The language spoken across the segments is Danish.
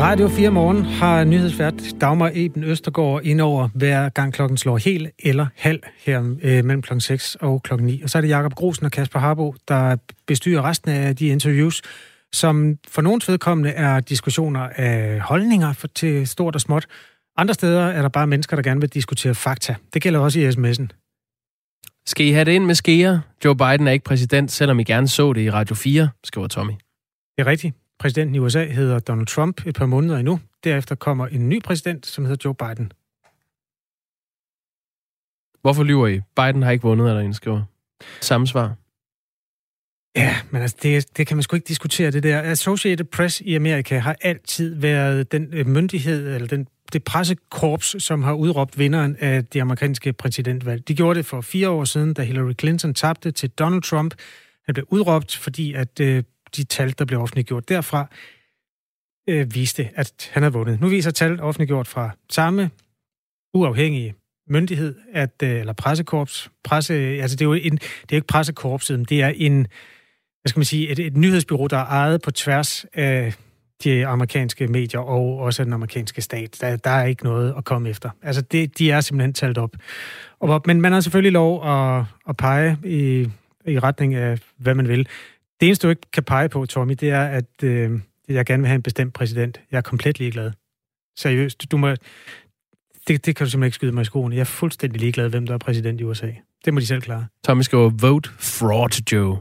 Radio 4 Morgen har nyhedsvært Dagmar Eben Østergaard indover hver gang klokken slår helt eller halv her øh, mellem klokken 6 og klokken 9. Og så er det Jakob Grosen og Kasper Harbo, der bestyrer resten af de interviews, som for nogens vedkommende er diskussioner af holdninger for, til stort og småt. Andre steder er der bare mennesker, der gerne vil diskutere fakta. Det gælder også i sms'en. Skal I have det ind med skeer? Joe Biden er ikke præsident, selvom I gerne så det i Radio 4, skriver Tommy. Det er rigtigt. Præsidenten i USA hedder Donald Trump et par måneder endnu. Derefter kommer en ny præsident, som hedder Joe Biden. Hvorfor lyver I? Biden har ikke vundet, eller en skriver. Samme svar. Ja, men altså, det, det kan man sgu ikke diskutere, det der. Associated Press i Amerika har altid været den øh, myndighed, eller den, det pressekorps, som har udråbt vinderen af det amerikanske præsidentvalg. De gjorde det for fire år siden, da Hillary Clinton tabte til Donald Trump. Han blev udråbt, fordi at øh, de tal, der blev offentliggjort derfra, øh, viste, at han havde vundet. Nu viser tal offentliggjort fra samme uafhængige myndighed, at, øh, eller pressekorps, presse, altså det er jo en, det er ikke pressekorpset, det er en, hvad skal man sige, et, et nyhedsbyrå, der er ejet på tværs af de amerikanske medier og også den amerikanske stat. Der, der er ikke noget at komme efter. Altså, det, de er simpelthen talt op. Og, men man har selvfølgelig lov at, at pege i, i retning af, hvad man vil. Det eneste, du ikke kan pege på, Tommy, det er, at øh, jeg gerne vil have en bestemt præsident. Jeg er komplet ligeglad. Seriøst. Du må, det, det kan du simpelthen ikke skyde mig i skoene. Jeg er fuldstændig ligeglad, hvem der er præsident i USA. Det må de selv klare. Tommy skriver, vote fraud, Joe.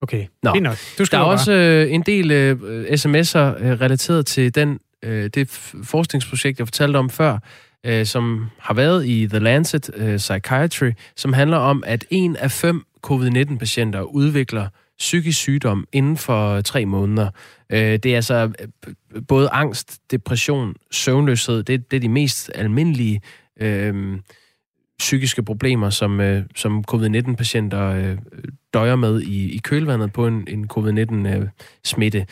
Okay, Nå. Fint nok. Du der er bare. også øh, en del øh, sms'er øh, relateret til den, øh, det forskningsprojekt, jeg fortalte om før, øh, som har været i The Lancet øh, Psychiatry, som handler om, at en af fem covid-19-patienter udvikler psykisk sygdom inden for tre måneder. Øh, det er altså øh, både angst, depression, søvnløshed. Det, det er de mest almindelige øh, psykiske problemer, som, øh, som covid-19-patienter øh, døjer med i, i kølvandet på en, en covid-19-smitte. Øh,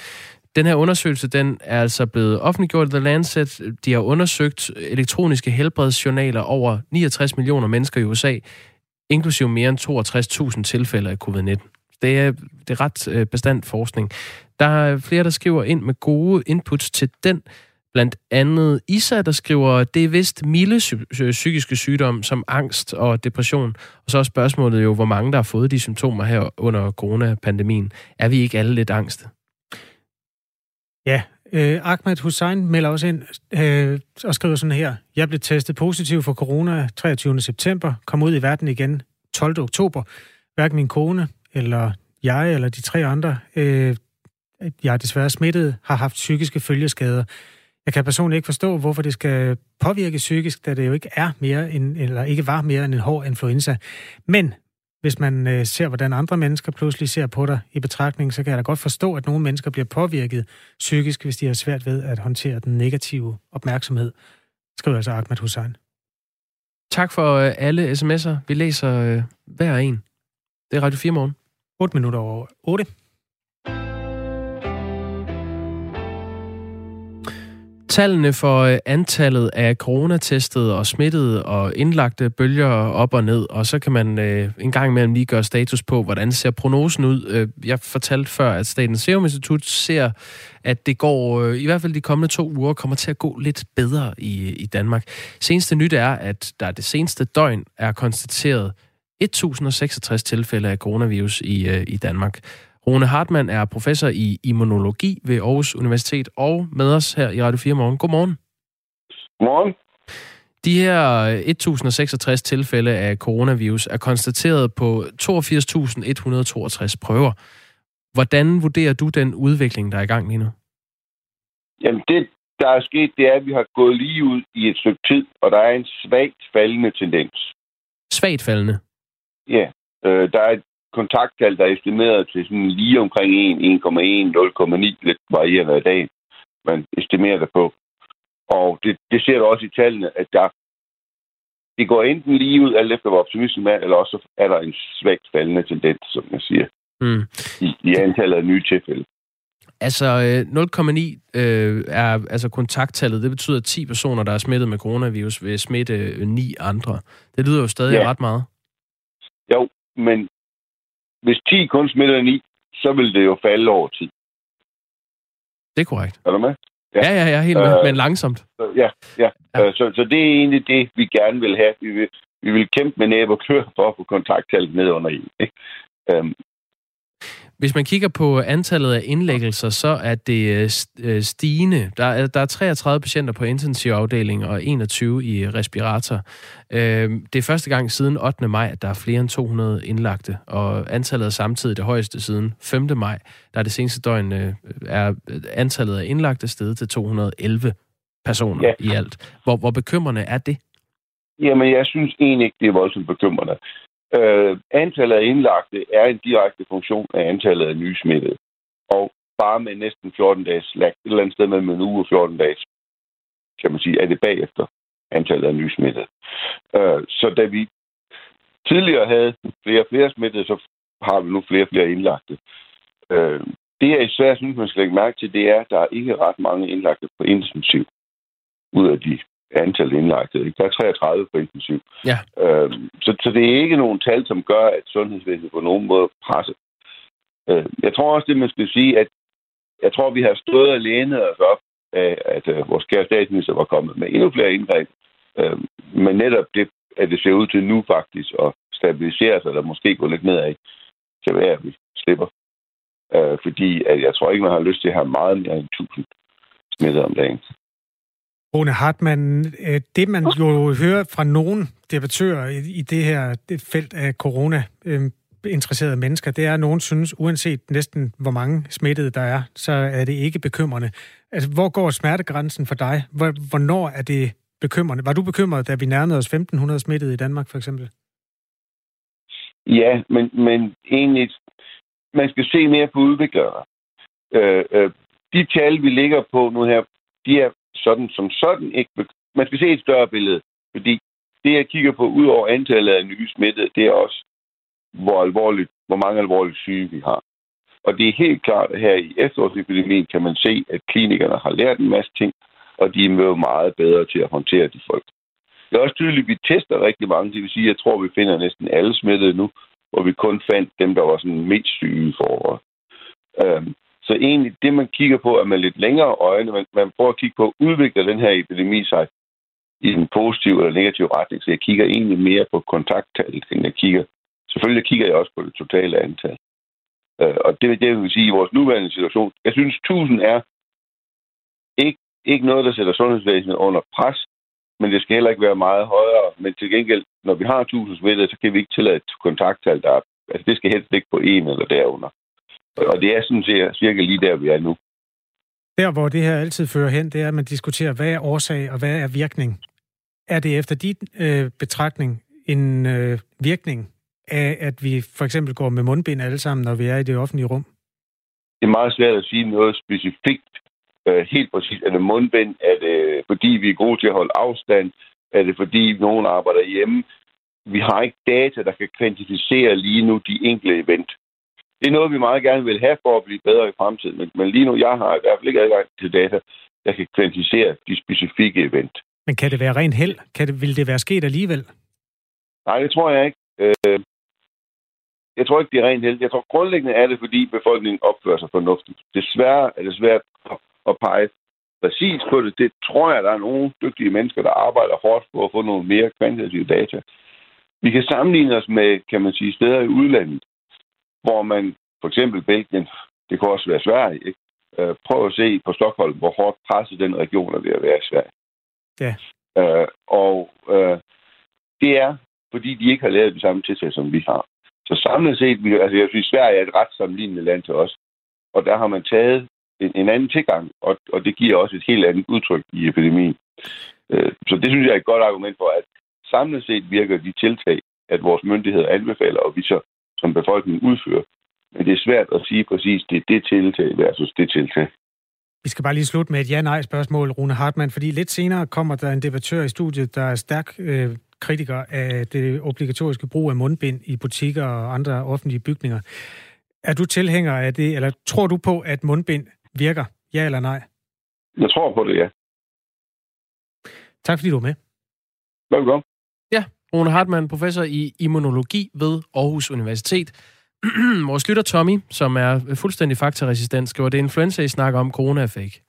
den her undersøgelse, den er altså blevet offentliggjort i The Lancet. De har undersøgt elektroniske helbredsjournaler over 69 millioner mennesker i USA, inklusive mere end 62.000 tilfælde af covid-19. Det er, det er ret øh, bestandt bestand forskning. Der er flere, der skriver ind med gode inputs til den. Blandt andet Isa, der skriver, det er vist milde psykiske sygdomme som angst og depression. Og så er spørgsmålet jo, hvor mange der har fået de symptomer her under coronapandemien. Er vi ikke alle lidt angste? Ja, øh, Ahmed Hussein melder også ind øh, og skriver sådan her. Jeg blev testet positiv for corona 23. september, kom ud i verden igen 12. oktober. Hverken min kone eller jeg eller de tre andre, øh, jeg er desværre smittet, har haft psykiske følgeskader. Jeg kan personligt ikke forstå, hvorfor det skal påvirke psykisk, da det jo ikke er mere end, eller ikke var mere end en hård influenza. Men hvis man øh, ser, hvordan andre mennesker pludselig ser på dig i betragtning, så kan jeg da godt forstå, at nogle mennesker bliver påvirket psykisk, hvis de har svært ved at håndtere den negative opmærksomhed, skriver altså Ahmed Hussein. Tak for øh, alle sms'er. Vi læser øh, hver en. Det er Radio 4 morgen. 8 minutter over 8. Tallene for øh, antallet af coronatestede og smittede og indlagte bølger op og ned, og så kan man øh, en gang imellem lige gøre status på, hvordan ser prognosen ud. Øh, jeg fortalte før, at Statens Serum Institut ser, at det går, øh, i hvert fald de kommende to uger, kommer til at gå lidt bedre i, i Danmark. Seneste nyt er, at der det seneste døgn er konstateret 1066 tilfælde af coronavirus i, øh, i Danmark. Rune Hartmann er professor i immunologi ved Aarhus Universitet og med os her i Radio 4 morgen. Godmorgen. Godmorgen. De her 1066 tilfælde af coronavirus er konstateret på 82.162 prøver. Hvordan vurderer du den udvikling, der er i gang lige nu? Jamen det, der er sket, det er, at vi har gået lige ud i et stykke tid, og der er en svagt faldende tendens. Svagt faldende? Ja, øh, der er et kontakttal, der er estimeret til sådan lige omkring 1, 1,1, 0,9, lidt varierende hver dag, man estimerer det på. Og det, det ser du også i tallene, at der, det går enten lige ud, alt efter hvor optimismen er, eller også er der en svagt faldende tendens, som jeg siger, mm. i, i antallet af nye tilfælde. Altså 0,9 øh, er altså kontakttallet. Det betyder, at 10 personer, der er smittet med coronavirus, vil smitte 9 andre. Det lyder jo stadig ja. ret meget. Jo, men hvis 10 kun smitter 9, så vil det jo falde over tid. Det er korrekt. Er du med? Ja, ja, ja, helt med, øh, men langsomt. Så, ja, ja. ja. Øh, så, så det er egentlig det, vi gerne vil have. Vi vil, vi vil kæmpe med næb og klør for at få kontakttallet ned under en. Ikke? Øhm, hvis man kigger på antallet af indlæggelser, så er det øh, øh, stigende. Der er, der er 33 patienter på intensivafdeling og 21 i respirator. Øh, det er første gang siden 8. maj, at der er flere end 200 indlagte, og antallet er samtidig det højeste siden 5. maj. Der er det seneste døgn er antallet af indlagte steget til 211 personer ja. i alt. Hvor, hvor bekymrende er det? Jamen, jeg synes egentlig ikke, det er voldsomt bekymrende. Øh, antallet af indlagte er en direkte funktion af antallet af nye smittede. Og bare med næsten 14 dages lag, et eller andet sted mellem en uge og 14 dages, kan man sige, er det bagefter antallet af nye smittede. Øh, så da vi tidligere havde flere og flere smittede, så har vi nu flere og flere indlagte. Øh, det, jeg især synes, man skal lægge mærke til, det er, at der er ikke ret mange indlagte på intensiv ud af de antal indlagte. Ikke? Der er 33 på intensiv. Ja. Øhm, så, så det er ikke nogen tal, som gør, at sundhedsvæsenet på nogen måde presser. Øh, jeg tror også, det man skal sige, at jeg tror, vi har stået alene os op af, at uh, vores kære statsminister var kommet med endnu flere indgreb. Øh, men netop det, at det ser ud til nu faktisk at stabilisere sig, eller måske gå lidt nedad, kan være, at vi slipper. Øh, fordi at jeg tror ikke, man har lyst til at have meget mere end 1000 smittet om dagen. Rune Hartmann, øh, det man jo hører fra nogle debattører i det her felt af corona øh, interesserede mennesker, det er, at nogen synes, uanset næsten hvor mange smittede der er, så er det ikke bekymrende. Altså, hvor går smertegrænsen for dig? Hvornår er det bekymrende? Var du bekymret, da vi nærmede os 1.500 smittede i Danmark, for eksempel? Ja, men, men egentlig, man skal se mere på udviklere. Øh, øh, de tal, vi ligger på nu her, de er sådan som sådan ikke... Man skal se et større billede, fordi det, jeg kigger på, ud over antallet af nye smittede, det er også, hvor, alvorligt, hvor mange alvorlige syge vi har. Og det er helt klart, at her i efterårsepidemien kan man se, at klinikerne har lært en masse ting, og de er meget bedre til at håndtere de folk. Det er også tydeligt, at vi tester rigtig mange. Det vil sige, at jeg tror, at vi finder næsten alle smittede nu, hvor vi kun fandt dem, der var sådan mest syge i foråret. Øhm, så egentlig det, man kigger på, er med lidt længere øjne. Man, man prøver at kigge på, udvikler den her epidemi sig i en positiv eller negativ retning. Så jeg kigger egentlig mere på kontakttallet, end jeg kigger. Selvfølgelig kigger jeg også på det totale antal. Øh, og det, det vil sige, i vores nuværende situation, jeg synes, 1000 er ikke, ikke noget, der sætter sundhedsvæsenet under pres, men det skal heller ikke være meget højere. Men til gengæld, når vi har 1000 smittede, så kan vi ikke tillade et kontakttal, der er, altså det skal helst ligge på en eller derunder. Og det er sådan set cirka lige der, vi er nu. Der, hvor det her altid fører hen, det er, at man diskuterer, hvad er årsag og hvad er virkning. Er det efter dit øh, betragtning en øh, virkning af, at vi for eksempel går med mundbind alle sammen, når vi er i det offentlige rum? Det er meget svært at sige noget specifikt. Øh, helt præcis. Er det mundbind? Er det fordi, vi er gode til at holde afstand? Er det fordi, nogen arbejder hjemme? Vi har ikke data, der kan kvantificere lige nu de enkelte event det er noget, vi meget gerne vil have for at blive bedre i fremtiden. Men, men lige nu, jeg har i hvert fald ikke adgang til data, der kan kvantificere de specifikke event. Men kan det være rent held? Kan det, vil det være sket alligevel? Nej, det tror jeg ikke. Øh, jeg tror ikke, det er rent held. Jeg tror grundlæggende er det, fordi befolkningen opfører sig fornuftigt. Desværre er det svært at pege præcis på det. Det tror jeg, der er nogle dygtige mennesker, der arbejder hårdt på at få nogle mere kvantitative data. Vi kan sammenligne os med, kan man sige, steder i udlandet, hvor man for eksempel Belgien, det kan også være Sverige, ikke? Øh, prøv at se på Stockholm, hvor hårdt presset den region er ved at være i Sverige. Ja. Øh, og øh, det er, fordi de ikke har lavet de samme tiltag, som vi har. Så samlet set, altså jeg synes, Sverige er et ret sammenlignende land til os. Og der har man taget en, en anden tilgang, og, og det giver også et helt andet udtryk i epidemien. Øh, så det synes jeg er et godt argument for, at samlet set virker de tiltag, at vores myndigheder anbefaler, og vi så som befolkningen udfører. Men det er svært at sige præcis, det er det tiltag versus det tiltag. Vi skal bare lige slutte med et ja-nej-spørgsmål, Rune Hartmann, fordi lidt senere kommer der en debattør i studiet, der er stærk øh, kritiker af det obligatoriske brug af mundbind i butikker og andre offentlige bygninger. Er du tilhænger af det, eller tror du på, at mundbind virker? Ja eller nej? Jeg tror på det, ja. Tak fordi du var med. Velkommen. Rune Hartmann, professor i immunologi ved Aarhus Universitet. Vores lytter Tommy, som er fuldstændig faktaresistent, skriver, det er influenza, I snakker om, corona er fake.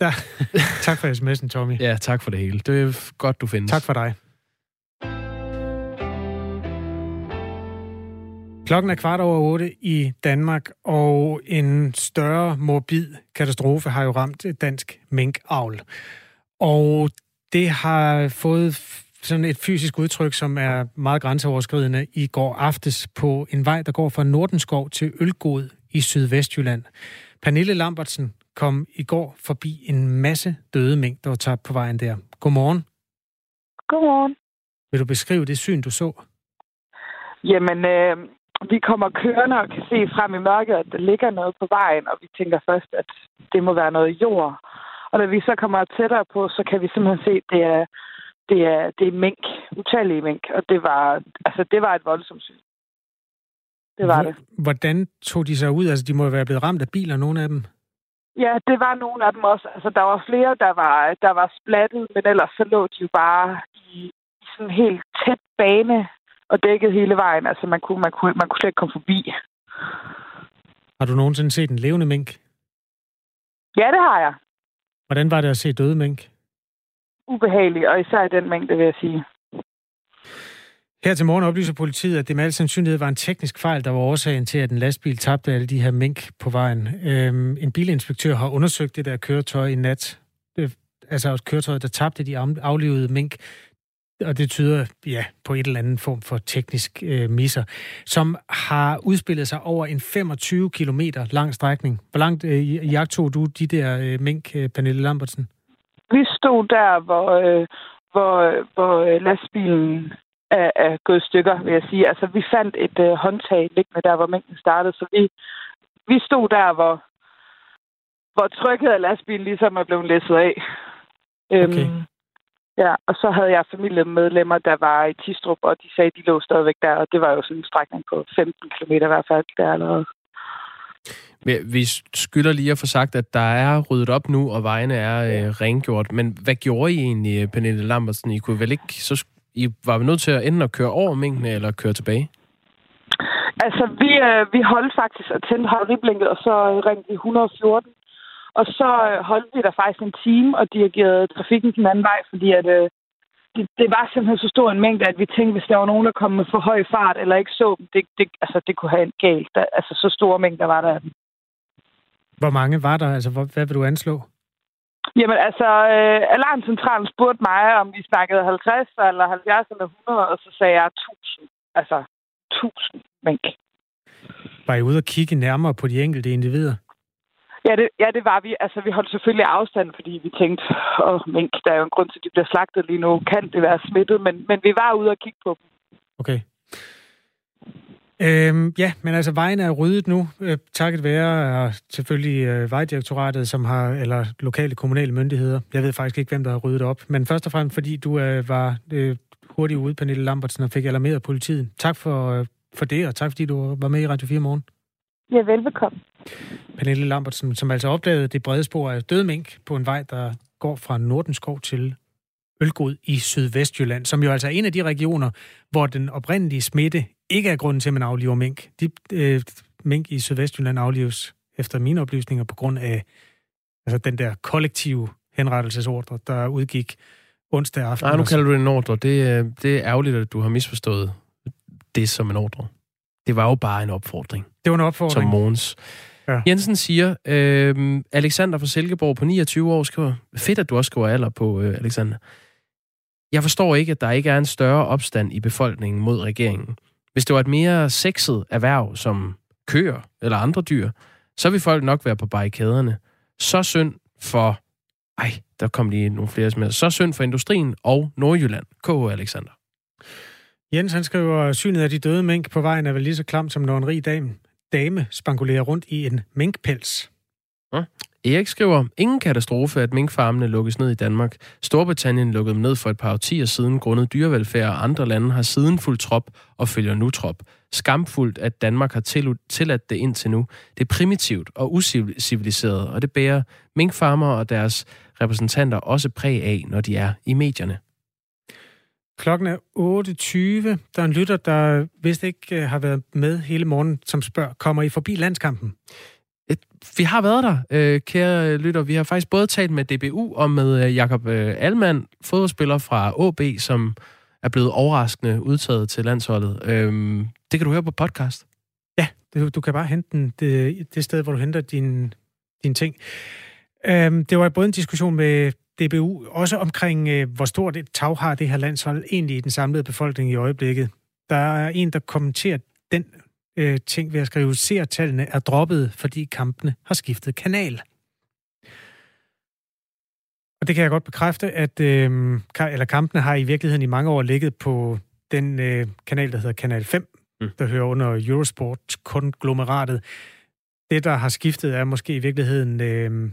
Ja. tak for sms'en, Tommy. Ja, tak for det hele. Det er godt, du findes. Tak for dig. Klokken er kvart over otte i Danmark, og en større morbid katastrofe har jo ramt dansk minkavl. Og det har fået sådan et fysisk udtryk, som er meget grænseoverskridende i går aftes på en vej, der går fra Nordenskov til Ølgod i Sydvestjylland. Pernille Lambertsen kom i går forbi en masse døde mink, der var tabt på vejen der. Godmorgen. Godmorgen. Vil du beskrive det syn, du så? Jamen, øh, vi kommer kørende og kan se frem i mørket, at der ligger noget på vejen, og vi tænker først, at det må være noget jord. Og når vi så kommer tættere på, så kan vi simpelthen se, at det er, det er, det er mink, utallige mink, og det var, altså, det var et voldsomt syn. Det var det. Hvordan tog de sig ud? Altså, de må jo være blevet ramt af biler, nogle af dem. Ja, det var nogle af dem også. Altså, der var flere, der var, der var splattet, men ellers så lå de jo bare i, i sådan en helt tæt bane og dækket hele vejen. Altså, man kunne, man kunne, man kunne slet ikke komme forbi. Har du nogensinde set en levende mink? Ja, det har jeg. Hvordan var det at se døde mink? Ubehagelig, og især i den mængde, vil jeg sige. Her til morgen oplyser politiet, at det med al sandsynlighed var en teknisk fejl, der var årsagen til, at en lastbil tabte alle de her mink på vejen. Øhm, en bilinspektør har undersøgt det der køretøj i nat. Det, altså køretøjet, der tabte de aflevede mink. Og det tyder ja, på et eller andet form for teknisk øh, misser, som har udspillet sig over en 25 km lang strækning. Hvor langt øh, jagtog du de der øh, mink, øh, Pernille Lambertsen? Vi stod der, hvor, øh, hvor, hvor øh, lastbilen er, er gået i stykker, vil jeg sige. Altså, vi fandt et øh, håndtag liggende der, hvor mængden startede, så vi, vi stod der, hvor, hvor trykket af lastbilen ligesom er blevet læsset af. Okay. Øhm, ja, og så havde jeg familiemedlemmer, der var i Tistrup, og de sagde, at de lå stadigvæk der, og det var jo sådan en strækning på 15 km i hvert fald der allerede. Vi skylder lige at få sagt, at der er ryddet op nu, og vejene er øh, rengjort. Men hvad gjorde I egentlig, Pernille Lambertsen? I kunne vel ikke så i var vi nødt til at ende at køre over mængden eller køre tilbage? Altså, vi, øh, vi holdt faktisk at tænde haveriblinket, og så ringte vi 114. Og så øh, holdt vi der faktisk en time og dirigerede trafikken den anden vej, fordi at, øh, det, det var simpelthen så stor en mængde, at vi tænkte, hvis der var nogen, der kom med for høj fart eller ikke så dem, det, det, altså, det kunne have en galt. Der, altså, så store mængder var der af dem. Hvor mange var der? Altså, hvad, hvad vil du anslå? Jamen altså, øh, alarmcentralen spurgte mig, om vi snakkede 50 eller 70 eller 100, og så sagde jeg 1000. Altså, 1000 mink. Var I ude og kigge nærmere på de enkelte individer? Ja det, ja, det var vi. Altså, vi holdt selvfølgelig afstand, fordi vi tænkte, åh, mink, der er jo en grund til, at de bliver slagtet lige nu. Kan det være smittet? Men, men vi var ude og kigge på dem. Okay. Øhm, ja, men altså vejen er ryddet nu, øh, takket være og selvfølgelig øh, Vejdirektoratet, som har, eller lokale kommunale myndigheder. Jeg ved faktisk ikke, hvem der har ryddet op, men først og fremmest fordi du øh, var øh, hurtigt ude, Pernille Lambertsen, og fik alarmeret politiet. Tak for, øh, for det, og tak fordi du var med i Radio 4 morgen. Ja, velbekomme. Pernille Lambertsen, som altså opdagede det brede spor af døde mink på en vej, der går fra Nordenskov til Ølgod i Sydvestjylland, som jo altså er en af de regioner, hvor den oprindelige smitte ikke er grunden til, at man afliver mink. De øh, mink i Sydvestjylland aflives efter mine oplysninger på grund af altså den der kollektive henrettelsesordre, der udgik onsdag aften. Nej, nu kalder du det en ordre. Det, det er ærgerligt, at du har misforstået det som en ordre. Det var jo bare en opfordring. Det var en opfordring. Som Måns. Ja. Jensen siger, øh, Alexander fra Silkeborg på 29 år skriver, fedt at du også skriver alder på, øh, Alexander. Jeg forstår ikke, at der ikke er en større opstand i befolkningen mod regeringen. Hvis det var et mere sexet erhverv som køer eller andre dyr, så vil folk nok være på barrikaderne. Så synd for... Ej, der kom lige nogle flere med. Så synd for industrien og Nordjylland. K.H. Alexander. Jens, han skriver, synet af de døde mink på vejen er vel lige så klamt, som når en rig dame, dame spangulerer rundt i en minkpels. Ja. Erik skriver, ingen katastrofe, at minkfarmene lukkes ned i Danmark. Storbritannien lukkede dem ned for et par årtier siden grundet dyrevelfærd, og andre lande har siden fuldt trop og følger nu trop. Skamfuldt, at Danmark har tilladt det indtil nu. Det er primitivt og usiviliseret, og det bærer minkfarmer og deres repræsentanter også præg af, når de er i medierne. Klokken er 8.20. Der er en lytter, der vist ikke øh, har været med hele morgen, som spørger, kommer I forbi landskampen? Vi har været der, øh, kære lytter. Vi har faktisk både talt med DBU og med øh, Jakob øh, Alman, fodboldspiller fra AB, som er blevet overraskende udtaget til landsholdet. Øhm, det kan du høre på podcast. Ja, du, du kan bare hente den det, det sted, hvor du henter din, din ting. Øhm, det var både en diskussion med DBU, også omkring, øh, hvor stort et tag har det her landshold egentlig i den samlede befolkning i øjeblikket. Der er en, der kommenterer den øh, ting ved at skrive, tallene er droppet, fordi kampene har skiftet kanal. Og det kan jeg godt bekræfte, at øh, eller kampene har i virkeligheden i mange år ligget på den øh, kanal, der hedder Kanal 5, mm. der hører under Eurosport-konglomeratet. Det, der har skiftet, er måske i virkeligheden, øh,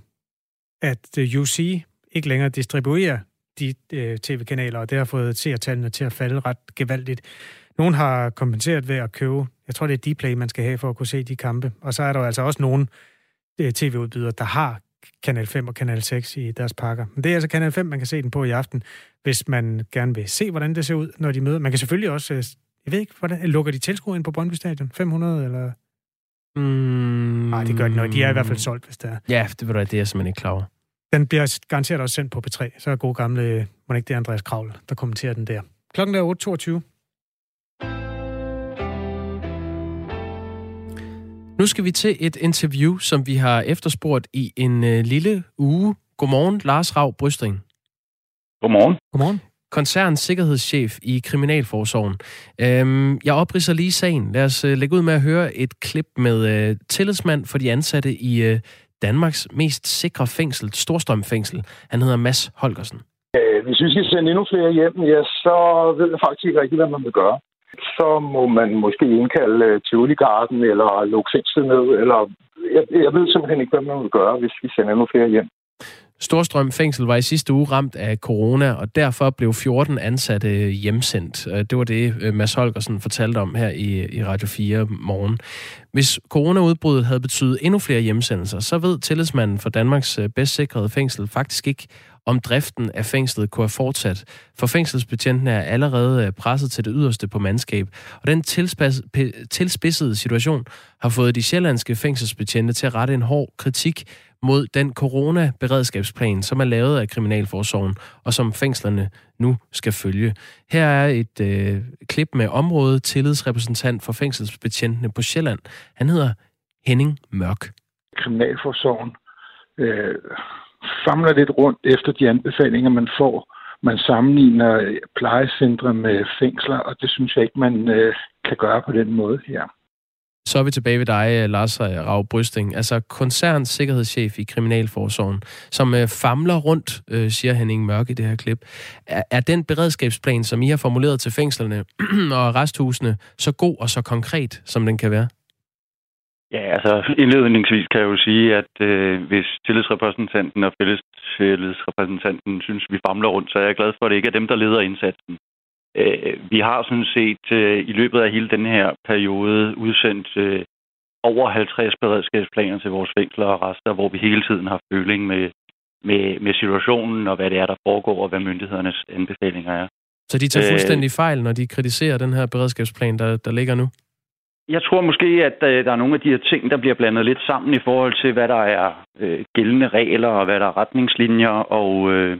at UC ikke længere distribuerer de øh, tv-kanaler, og det har fået seertallene til at falde ret gevaldigt. Nogen har kompenseret ved at købe, jeg tror det er Dplay, man skal have for at kunne se de kampe. Og så er der jo altså også nogle øh, tv-udbydere, der har Kanal 5 og Kanal 6 i deres pakker. Men det er altså Kanal 5, man kan se den på i aften, hvis man gerne vil se, hvordan det ser ud, når de møder. Man kan selvfølgelig også, øh, jeg ved ikke, hvordan, lukker de tilskuere ind på Brøndby Stadion? 500 eller... Mm, Nej, det gør de nok. De er i hvert fald solgt, hvis det er. Ja, det, det er jeg simpelthen ikke klar over. Den bliver garanteret også sendt på P3. Så er god gamle, må ikke det er Andreas Kravl, der kommenterer den der. Klokken er 8.22. Nu skal vi til et interview, som vi har efterspurgt i en øh, lille uge. Godmorgen, Lars Rav Brystring. Godmorgen. Godmorgen. Koncernens sikkerhedschef i Kriminalforsorgen. Øhm, jeg opridser lige sagen. Lad os øh, lægge ud med at høre et klip med øh, tillidsmand for de ansatte i øh, Danmarks mest sikre fængsel, Storstrømfængsel. Han hedder Mads Holgersen. Øh, hvis vi skal sende endnu flere hjem, ja, så ved jeg faktisk ikke rigtigt, hvad man vil gøre så må man måske indkalde øh, Tivoli til Garden eller lukke fængslet ned, eller jeg, jeg ved simpelthen ikke, hvad man vil gøre, hvis vi sender endnu flere hjem. Storstrøm Fængsel var i sidste uge ramt af corona, og derfor blev 14 ansatte øh, hjemsendt. Øh, det var det, øh, Mads Holgersen fortalte om her i, i Radio 4 morgen. Hvis coronaudbruddet havde betydet endnu flere hjemsendelser, så ved tillidsmanden for Danmarks bedst sikrede fængsel faktisk ikke, om driften af fængslet kunne have fortsat. For fængselsbetjentene er allerede øh, presset til det yderste på mandskab. Og den tilspidsede situation har fået de sjællandske fængselsbetjente til at rette en hård kritik mod den coronaberedskabsplan, som er lavet af Kriminalforsorgen, og som fængslerne nu skal følge. Her er et øh, klip med området tillidsrepræsentant for fængselsbetjentene på Sjælland. Han hedder Henning Mørk. Kriminalforsorgen øh, famler lidt rundt efter de anbefalinger, man får. Man sammenligner øh, plejecentre med fængsler, og det synes jeg ikke, man øh, kan gøre på den måde her. Så er vi tilbage ved dig, øh, Lars Rav Brysting, altså koncerns sikkerhedschef i Kriminalforsorgen, som øh, famler rundt, øh, siger Henning Mørk i det her klip. Er, er den beredskabsplan, som I har formuleret til fængslerne og resthusene, så god og så konkret, som den kan være? Ja, altså indledningsvis kan jeg jo sige, at øh, hvis tillidsrepræsentanten og fællestillidsrepræsentanten synes, vi famler rundt, så er jeg glad for, at det ikke er dem, der leder indsatsen. Øh, vi har sådan set øh, i løbet af hele den her periode udsendt øh, over 50 beredskabsplaner til vores fængsler og rester, hvor vi hele tiden har føling med, med, med situationen og hvad det er, der foregår, og hvad myndighedernes anbefalinger er. Så de tager øh, fuldstændig fejl, når de kritiserer den her beredskabsplan, der, der ligger nu? Jeg tror måske, at øh, der er nogle af de her ting, der bliver blandet lidt sammen i forhold til, hvad der er øh, gældende regler og hvad der er retningslinjer, og, øh,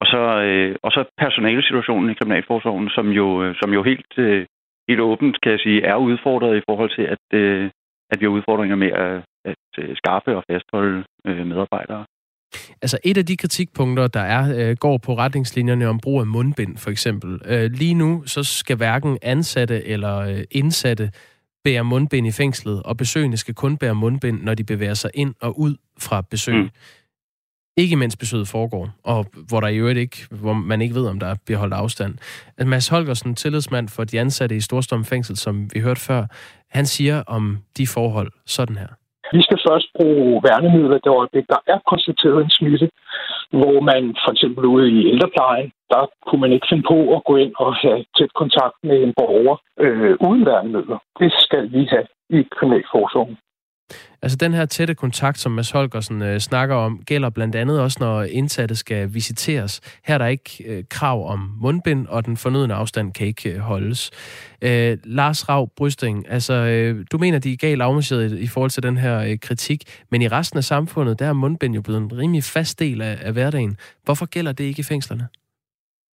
og, så, øh, og så personalesituationen i Kriminalforsorgen, som jo, øh, som jo helt, øh, helt åbent, kan jeg sige, er udfordret i forhold til, at, øh, at vi har udfordringer med at, at øh, skaffe og fastholde øh, medarbejdere. Altså et af de kritikpunkter, der er, øh, går på retningslinjerne om brug af mundbind, for eksempel. Øh, lige nu så skal hverken ansatte eller øh, indsatte bære mundbind i fængslet, og besøgende skal kun bære mundbind, når de bevæger sig ind og ud fra besøg. Mm. Ikke mens besøget foregår, og hvor der i øvrigt ikke, hvor man ikke ved, om der bliver holdt afstand. Mads Holgersen, tillidsmand for de ansatte i Storstrøm Fængsel, som vi hørte før, han siger om de forhold sådan her. Vi skal først bruge værnemidler, det øjeblik, der er konstateret en smitte, hvor man for eksempel ude i ældreplejen, der kunne man ikke finde på at gå ind og have tæt kontakt med en borger øh, uden værnemidler. Det skal vi have i kriminalforsorgen. Altså den her tætte kontakt, som Mads Holgersen øh, snakker om, gælder blandt andet også, når indsatte skal visiteres. Her er der ikke øh, krav om mundbind, og den fornødende afstand kan ikke øh, holdes. Øh, Lars Rav Brysting, altså øh, du mener, de er galt afmarcheret i, i forhold til den her øh, kritik, men i resten af samfundet, der er mundbind jo blevet en rimelig fast del af, af hverdagen. Hvorfor gælder det ikke i fængslerne?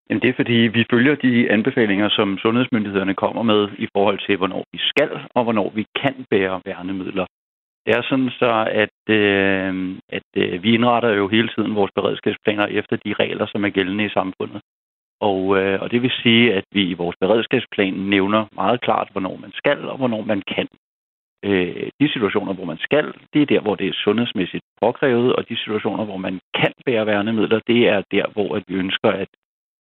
Jamen det er fordi, vi følger de anbefalinger, som sundhedsmyndighederne kommer med i forhold til, hvornår vi skal og hvornår vi kan bære værnemidler. Det er sådan så, at, øh, at øh, vi indretter jo hele tiden vores beredskabsplaner efter de regler, som er gældende i samfundet. Og, øh, og det vil sige, at vi i vores beredskabsplan nævner meget klart, hvornår man skal og hvornår man kan. Øh, de situationer, hvor man skal, det er der, hvor det er sundhedsmæssigt påkrævet, og de situationer, hvor man kan bære værnemidler, det er der, hvor at vi ønsker, at,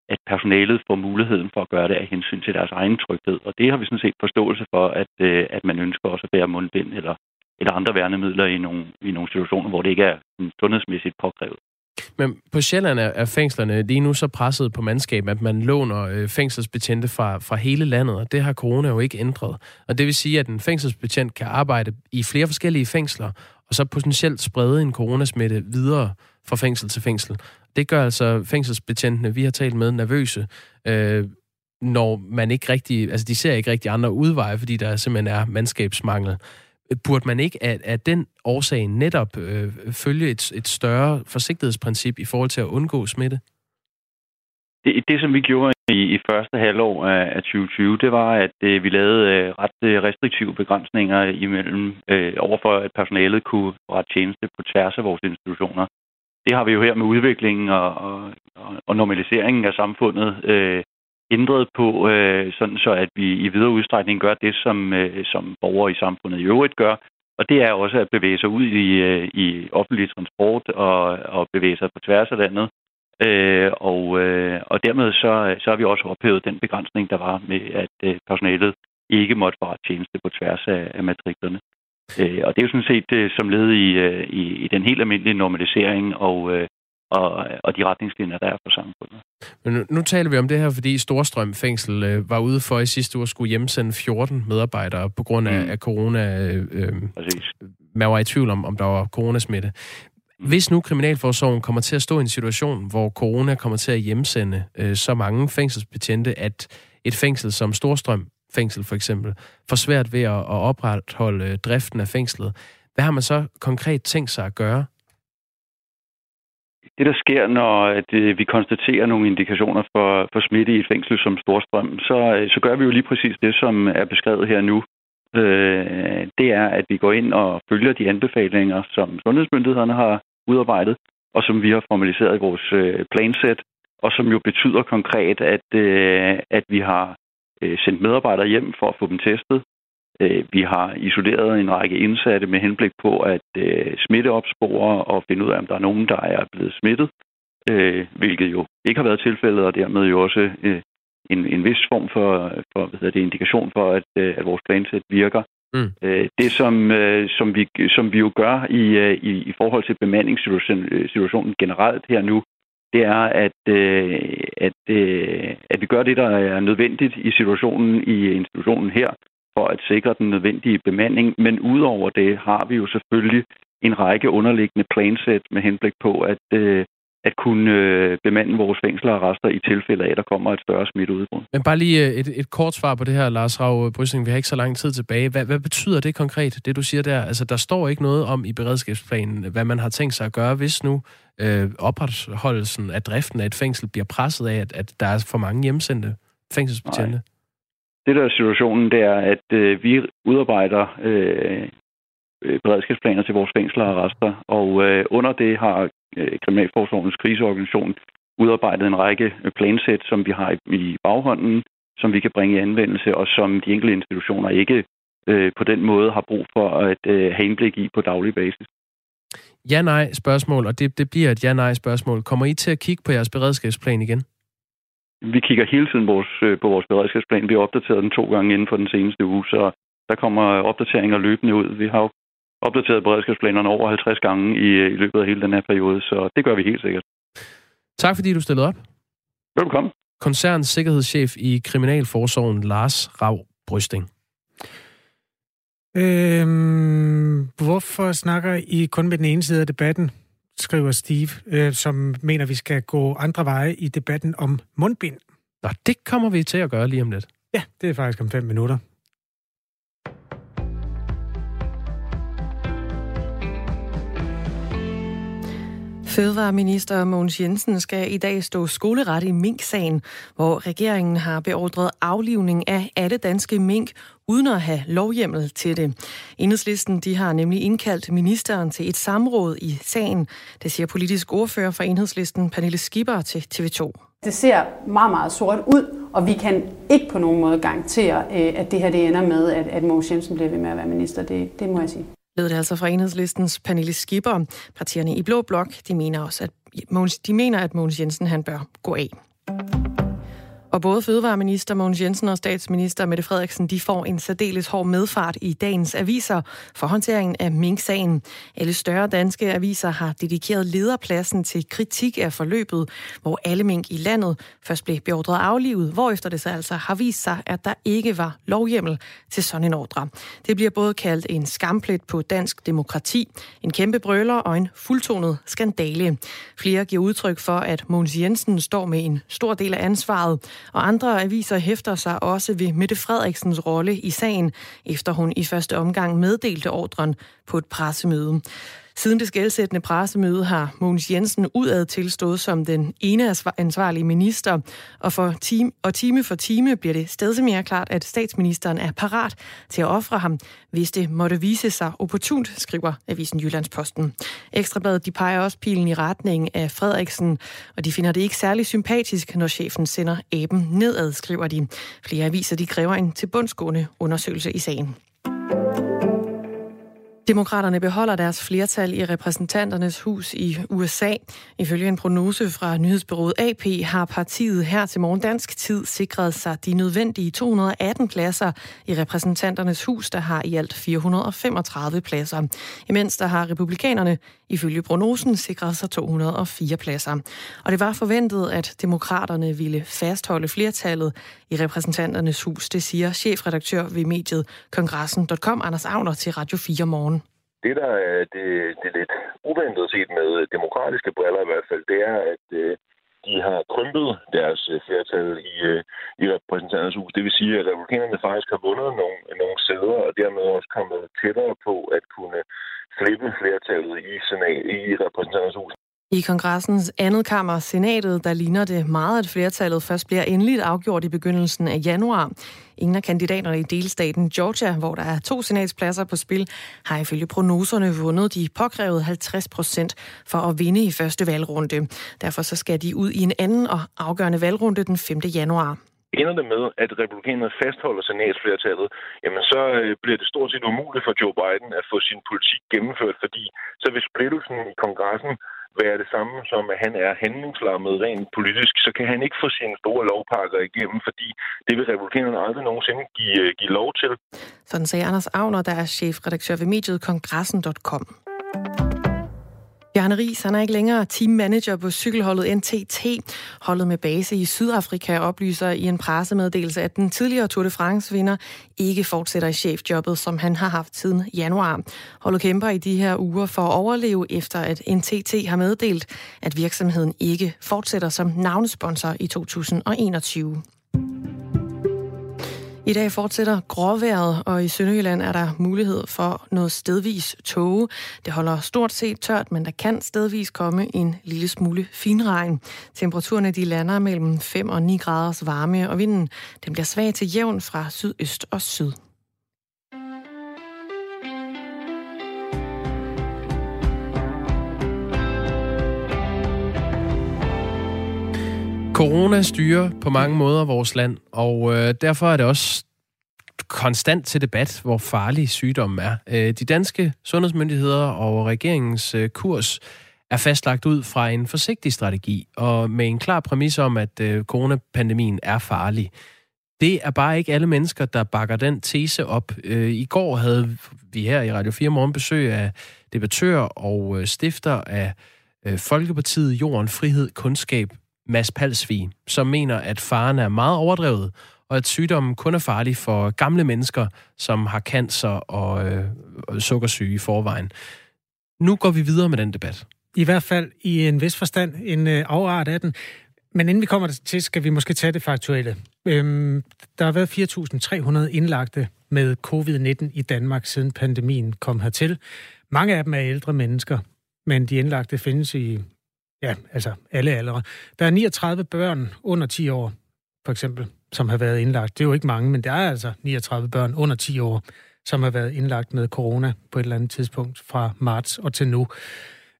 at personalet får muligheden for at gøre det af hensyn til deres egen tryghed. Og det har vi sådan set forståelse for, at, øh, at man ønsker også at bære mundbind eller eller andre værnemidler i nogle, i nogle situationer, hvor det ikke er sundhedsmæssigt påkrævet. Men på Sjælland er fængslerne lige nu så presset på mandskab, at man låner øh, fængselsbetjente fra, fra hele landet, og det har corona jo ikke ændret. Og det vil sige, at en fængselsbetjent kan arbejde i flere forskellige fængsler, og så potentielt sprede en coronasmitte videre fra fængsel til fængsel. Det gør altså fængselsbetjentene, vi har talt med, nervøse, øh, når man ikke rigtig, altså de ser ikke rigtig andre udveje, fordi der simpelthen er mandskabsmangel burde man ikke af, af den årsag netop øh, følge et, et større forsigtighedsprincip i forhold til at undgå smitte? Det, det som vi gjorde i, i første halvår af, af 2020, det var, at øh, vi lavede øh, ret øh, restriktive begrænsninger imellem øh, overfor, at personalet kunne rette tjeneste på tværs af vores institutioner. Det har vi jo her med udviklingen og, og, og normaliseringen af samfundet øh, ændret på, øh, sådan så at vi i videre udstrækning gør det, som, øh, som borgere i samfundet i øvrigt gør. Og det er også at bevæge sig ud i, øh, i offentlig transport og, og bevæge sig på tværs af landet. Øh, og, øh, og dermed så, så har vi også ophævet den begrænsning, der var med, at øh, personalet ikke måtte være tjeneste på tværs af, af matriklerne. Øh, og det er jo sådan set øh, som led i, øh, i, i den helt almindelige normalisering og, øh, og, og de retningslinjer, der er for samfundet. Men nu, nu taler vi om det her, fordi Storstrøm Fængsel øh, var ude for i sidste uge skulle hjemsende 14 medarbejdere på grund af, mm. af corona. Øh, øh, man var i tvivl om, om der var coronasmitte. Mm. Hvis nu Kriminalforsorgen kommer til at stå i en situation, hvor corona kommer til at hjemsende øh, så mange fængselsbetjente, at et fængsel som Storstrøm fængsel for eksempel, får svært ved at, at opretholde øh, driften af fængslet. Hvad har man så konkret tænkt sig at gøre? Det, der sker, når at, øh, vi konstaterer nogle indikationer for, for smitte i et fængsel som Storstrøm, så, øh, så gør vi jo lige præcis det, som er beskrevet her nu. Øh, det er, at vi går ind og følger de anbefalinger, som sundhedsmyndighederne har udarbejdet, og som vi har formaliseret i vores øh, plansæt, og som jo betyder konkret, at, øh, at vi har øh, sendt medarbejdere hjem for at få dem testet. Øh, vi har isoleret en række indsatte med henblik på at øh, smitteopspore og finde ud af, om der er nogen, der er blevet smittet, øh, hvilket jo ikke har været tilfældet, og dermed jo også en, en vis form for, for hvad hedder det, indikation for, at, at vores plansæt virker. Mm. Det, som, som, vi, som vi jo gør i, i, i forhold til bemandingssituationen generelt her nu, det er, at, at, at vi gør det, der er nødvendigt i situationen i institutionen her, for at sikre den nødvendige bemanding. Men udover det har vi jo selvfølgelig en række underliggende plansæt med henblik på at, øh, at kunne øh, bemande vores fængsler og rester i tilfælde af, at der kommer et større smitteudbrud. Men bare lige øh, et, et kort svar på det her, Lars Rav Brysing. Vi har ikke så lang tid tilbage. Hvad, hvad betyder det konkret, det du siger der? Altså, der står ikke noget om i beredskabsplanen, hvad man har tænkt sig at gøre, hvis nu øh, opretholdelsen af driften af et fængsel bliver presset af, at, at der er for mange hjemsendte fængselsbetjente. Nej. Det, der er situationen, det er, at øh, vi udarbejder øh, øh, beredskabsplaner til vores fængsler og arrester, og øh, under det har øh, Kriminalforsorgens kriseorganisation udarbejdet en række øh, plansæt, som vi har i, i baghånden, som vi kan bringe i anvendelse, og som de enkelte institutioner ikke øh, på den måde har brug for at øh, have indblik i på daglig basis. Ja-nej spørgsmål, og det, det bliver et ja-nej spørgsmål. Kommer I til at kigge på jeres beredskabsplan igen? Vi kigger hele tiden vores, øh, på vores beredskabsplan. Vi har opdateret den to gange inden for den seneste uge, så der kommer opdateringer løbende ud. Vi har jo opdateret beredskabsplanerne over 50 gange i, øh, i løbet af hele den her periode, så det gør vi helt sikkert. Tak fordi du stillede op. Velkommen. Koncernens sikkerhedschef i Kriminalforsorgen, Lars Rav Brysting. Øhm, hvorfor snakker I kun med den ene side af debatten, skriver Steve, øh, som mener, vi skal gå andre veje i debatten om mundbind. Nå, det kommer vi til at gøre lige om lidt. Ja, det er faktisk om fem minutter. Fødevareminister Mogens Jensen skal i dag stå skoleret i mink-sagen, hvor regeringen har beordret aflivning af alle danske mink, uden at have lovhjemmel til det. Enhedslisten de har nemlig indkaldt ministeren til et samråd i sagen. Det siger politisk ordfører for Enhedslisten Pernille Skipper til TV2. Det ser meget, meget sort ud, og vi kan ikke på nogen måde garantere, øh, at det her det ender med, at, at Mogens Jensen bliver ved med at være minister. Det, det må jeg sige lød det altså fra enhedslistens Pernille Skipper. Partierne i Blå Blok, de mener også, at Mogens, de mener, at Mogens Jensen han bør gå af. Og både Fødevareminister Mogens Jensen og statsminister Mette Frederiksen de får en særdeles hård medfart i dagens aviser for håndteringen af Mink-sagen. Alle større danske aviser har dedikeret lederpladsen til kritik af forløbet, hvor alle mink i landet først blev beordret aflivet, hvorefter det så altså har vist sig, at der ikke var lovhjemmel til sådan en ordre. Det bliver både kaldt en skamplet på dansk demokrati, en kæmpe brøler og en fuldtonet skandale. Flere giver udtryk for, at Mogens Jensen står med en stor del af ansvaret, og andre aviser hæfter sig også ved Mette Frederiksens rolle i sagen, efter hun i første omgang meddelte ordren på et pressemøde. Siden det skældsættende pressemøde har Mogens Jensen udad tilstået som den ene ansvarlige minister, og, for time, og time for time bliver det stadig mere klart, at statsministeren er parat til at ofre ham, hvis det måtte vise sig opportunt, skriver Avisen Jyllandsposten. Ekstrabladet de peger også pilen i retning af Frederiksen, og de finder det ikke særlig sympatisk, når chefen sender aben nedad, skriver de. Flere aviser de kræver en tilbundsgående undersøgelse i sagen. Demokraterne beholder deres flertal i repræsentanternes hus i USA. Ifølge en prognose fra nyhedsbyrået AP har partiet her til morgen dansk tid sikret sig de nødvendige 218 pladser i repræsentanternes hus, der har i alt 435 pladser. Imens der har republikanerne ifølge prognosen sikrede sig 204 pladser. Og det var forventet, at demokraterne ville fastholde flertallet i repræsentanternes hus. Det siger chefredaktør ved mediet kongressen.com, Anders Agner, til Radio 4 morgen. Det, der er det, det lidt uventet set med demokratiske briller i hvert fald, det er, at øh, de har krympet deres øh, flertal i, øh, i repræsentanternes hus. Det vil sige, at republikanerne faktisk har vundet nogle, nogle sæder, og dermed også kommet tættere på at kunne flippe flertallet i, senat, i repræsentanternes hus. I kongressens andet kammer, senatet, der ligner det meget, at flertallet først bliver endeligt afgjort i begyndelsen af januar. Ingen af kandidaterne i delstaten Georgia, hvor der er to senatspladser på spil, har ifølge prognoserne vundet de påkrævede 50 procent for at vinde i første valgrunde. Derfor så skal de ud i en anden og afgørende valgrunde den 5. januar. Ender det med, at republikanerne fastholder senatsflertallet, jamen så øh, bliver det stort set umuligt for Joe Biden at få sin politik gennemført, fordi så vil splittelsen i kongressen være det samme som, at han er handlingslammet rent politisk, så kan han ikke få sine store lovpakker igennem, fordi det vil republikanerne aldrig nogensinde give, øh, give lov til. Sådan sagde Anders Agner, der er chefredaktør ved mediet kongressen.com. Bjarne Ries, han er ikke længere teammanager på cykelholdet NTT. Holdet med base i Sydafrika oplyser i en pressemeddelelse, at den tidligere Tour de France-vinder ikke fortsætter i chefjobbet, som han har haft siden januar. Holdet kæmper i de her uger for at overleve, efter at NTT har meddelt, at virksomheden ikke fortsætter som navnesponsor i 2021. I dag fortsætter gråvejret, og i Sønderjylland er der mulighed for noget stedvis tåge. Det holder stort set tørt, men der kan stedvis komme en lille smule finregn. Temperaturerne de lander mellem 5 og 9 graders varme, og vinden den bliver svag til jævn fra sydøst og syd. Corona styrer på mange måder vores land, og øh, derfor er det også konstant til debat, hvor farlig sygdommen er. Øh, de danske sundhedsmyndigheder og regeringens øh, kurs er fastlagt ud fra en forsigtig strategi, og med en klar præmis om, at øh, coronapandemien er farlig. Det er bare ikke alle mennesker, der bakker den tese op. Øh, I går havde vi her i Radio 4 Morgen besøg af debattør og øh, stifter af øh, Folkepartiet Jorden, Frihed, Kundskab, Mads Palsvig, som mener, at faren er meget overdrevet, og at sygdommen kun er farlig for gamle mennesker, som har cancer og, øh, og sukkersyge i forvejen. Nu går vi videre med den debat. I hvert fald i en vis forstand en øh, afart af den. Men inden vi kommer til, skal vi måske tage det faktuelle. Øhm, der har været 4.300 indlagte med covid-19 i Danmark, siden pandemien kom hertil. Mange af dem er ældre mennesker, men de indlagte findes i ja, altså alle aldre. Der er 39 børn under 10 år, for eksempel, som har været indlagt. Det er jo ikke mange, men der er altså 39 børn under 10 år, som har været indlagt med corona på et eller andet tidspunkt fra marts og til nu.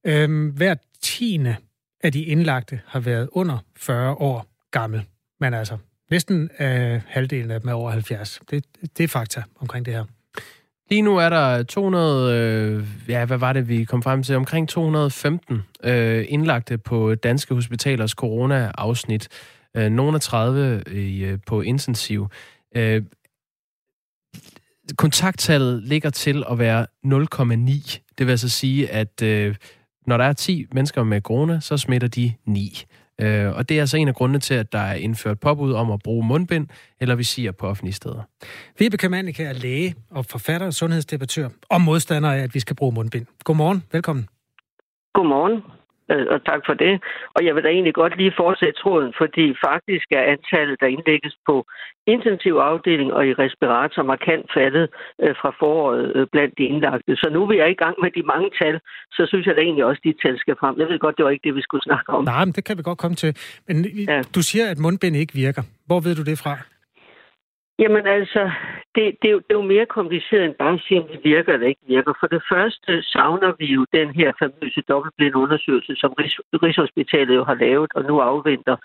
Øhm, hver tiende af de indlagte har været under 40 år gammel. Men altså, næsten øh, halvdelen af dem er over 70. Det, det er fakta omkring det her. Lige nu er der 200, øh, ja, hvad var det, vi kom frem til? Omkring 215 øh, indlagte på danske hospitalers corona-afsnit. Øh, nogle af 30 i, øh, på intensiv. Øh, kontakttallet ligger til at være 0,9. Det vil altså sige, at øh, når der er 10 mennesker med corona, så smitter de 9. Øh, og det er altså en af grundene til, at der er indført påbud om at bruge mundbind eller visir på offentlige steder. Vibeke Mannicke er læge og forfatter og sundhedsdebattør og modstander af, at vi skal bruge mundbind. Godmorgen, velkommen. Godmorgen. Øh, og tak for det. Og jeg vil da egentlig godt lige fortsætte tråden, fordi faktisk er antallet, der indlægges på intensiv afdeling og i respirator markant faldet øh, fra foråret øh, blandt de indlagte. Så nu er vi i gang med de mange tal, så synes jeg da egentlig også, at de tal skal frem. Jeg ved godt, det var ikke det, vi skulle snakke om. Nej, men det kan vi godt komme til. Men ja. du siger, at mundbind ikke virker. Hvor ved du det fra? Jamen altså, det, det, er jo, det er jo mere kompliceret end bare at sige, om det virker eller ikke virker. For det første savner vi jo den her famøse dobbeltblinde undersøgelse, som Rigshospitalet jo har lavet og nu afventer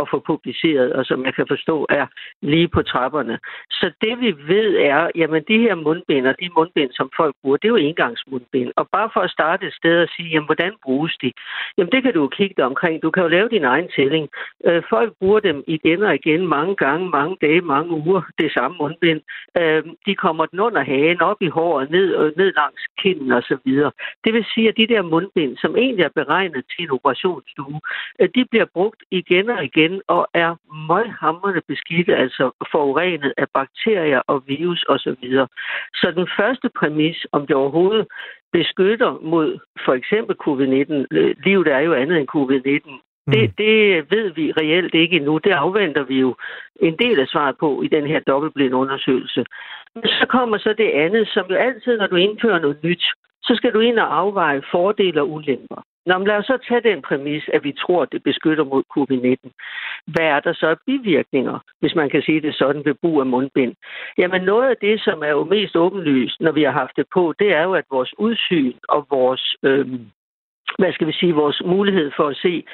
at få publiceret, og som jeg kan forstå er lige på trapperne. Så det vi ved er, jamen de her mundbind og de mundbind, som folk bruger, det er jo engangsmundbind. Og bare for at starte et sted og sige, jamen hvordan bruges de? Jamen det kan du jo kigge dig omkring. Du kan jo lave din egen tælling. Øh, folk bruger dem igen og igen, mange gange, mange dage, mange uger, det samme mundbind. Øh, de kommer den under hagen, op i håret, ned, og ned langs kinden og så videre. Det vil sige, at de der mundbind, som egentlig er beregnet til en operationsstue, øh, de bliver brugt igen og igen og er møghamrende beskidte, altså forurenet af bakterier og virus osv. Så den første præmis, om det overhovedet beskytter mod for eksempel covid-19, øh, livet er jo andet end covid-19 det, det ved vi reelt ikke endnu. Det afventer vi jo en del af svaret på i den her dobbeltblind undersøgelse. Men så kommer så det andet, som jo altid, når du indfører noget nyt, så skal du ind og afveje fordele og ulemper. Nå, men lad os så tage den præmis, at vi tror, at det beskytter mod covid-19. Hvad er der så af bivirkninger, hvis man kan sige det sådan, ved brug af mundbind? Jamen noget af det, som er jo mest åbenlyst, når vi har haft det på, det er jo, at vores udsyn og vores, øh, hvad skal vi sige, vores mulighed for at se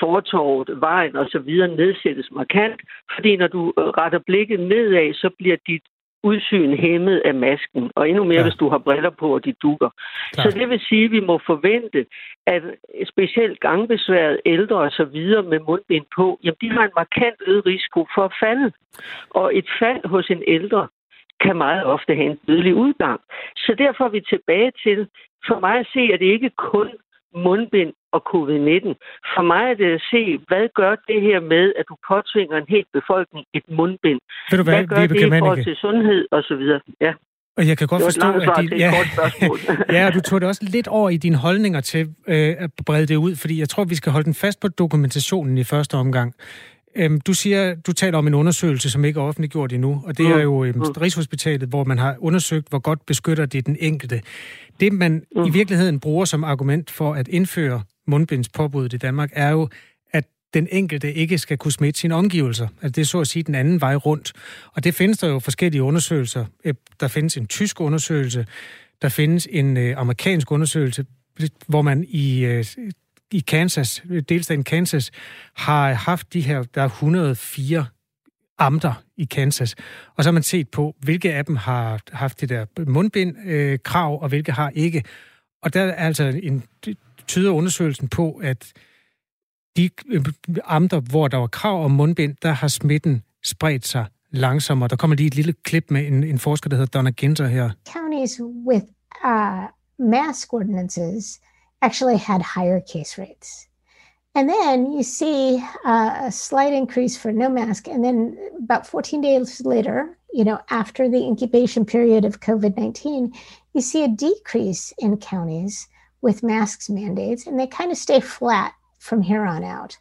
fortorvet, vejen og så videre nedsættes markant, fordi når du retter blikket nedad, så bliver dit udsyn hæmmet af masken, og endnu mere, ja. hvis du har briller på, og de dukker. Klar. Så det vil sige, at vi må forvente, at specielt gangbesværet ældre og så videre med mundbind på, jamen de har en markant øget risiko for at falde. Og et fald hos en ældre kan meget ofte have en dødelig udgang. Så derfor er vi tilbage til, for mig at se, at det ikke kun mundbind og covid-19. For mig er det at se, hvad gør det her med, at du påtvinger en hel befolkning et mundbind? Ved du hvad, hvad gør det i forhold til sundhed og så videre? Ja. Og jeg kan godt forstå, at de, ja, ja, du tog det også lidt over i dine holdninger til øh, at brede det ud, fordi jeg tror, vi skal holde den fast på dokumentationen i første omgang. Øhm, du siger, du taler om en undersøgelse, som ikke er offentliggjort endnu, og det mm. er jo øhm, mm. Rigshospitalet, hvor man har undersøgt, hvor godt beskytter det den enkelte. Det, man mm. i virkeligheden bruger som argument for at indføre mundbindspåbuddet i Danmark, er jo, at den enkelte ikke skal kunne smitte sine omgivelser. Altså det er så at sige den anden vej rundt. Og det findes der jo forskellige undersøgelser. Øh, der findes en tysk undersøgelse, der findes en øh, amerikansk undersøgelse, hvor man i øh, i Kansas, delstaten Kansas, har haft de her, der er 104 amter i Kansas. Og så har man set på, hvilke af dem har haft det der mundbind-krav, øh, og hvilke har ikke. Og der er altså en tyder undersøgelsen på, at de øh, amter, hvor der var krav om mundbind, der har smitten spredt sig langsommere. Der kommer lige et lille klip med en, en forsker, der hedder Donna Ginter her. Counties with uh, mask ordinances actually had higher case rates. And then you see uh, a slight increase for no mask. And then about 14 days later, you know, after the incubation period of COVID 19, you see a decrease in counties with masks mandates, and they kind of stay flat from here on out.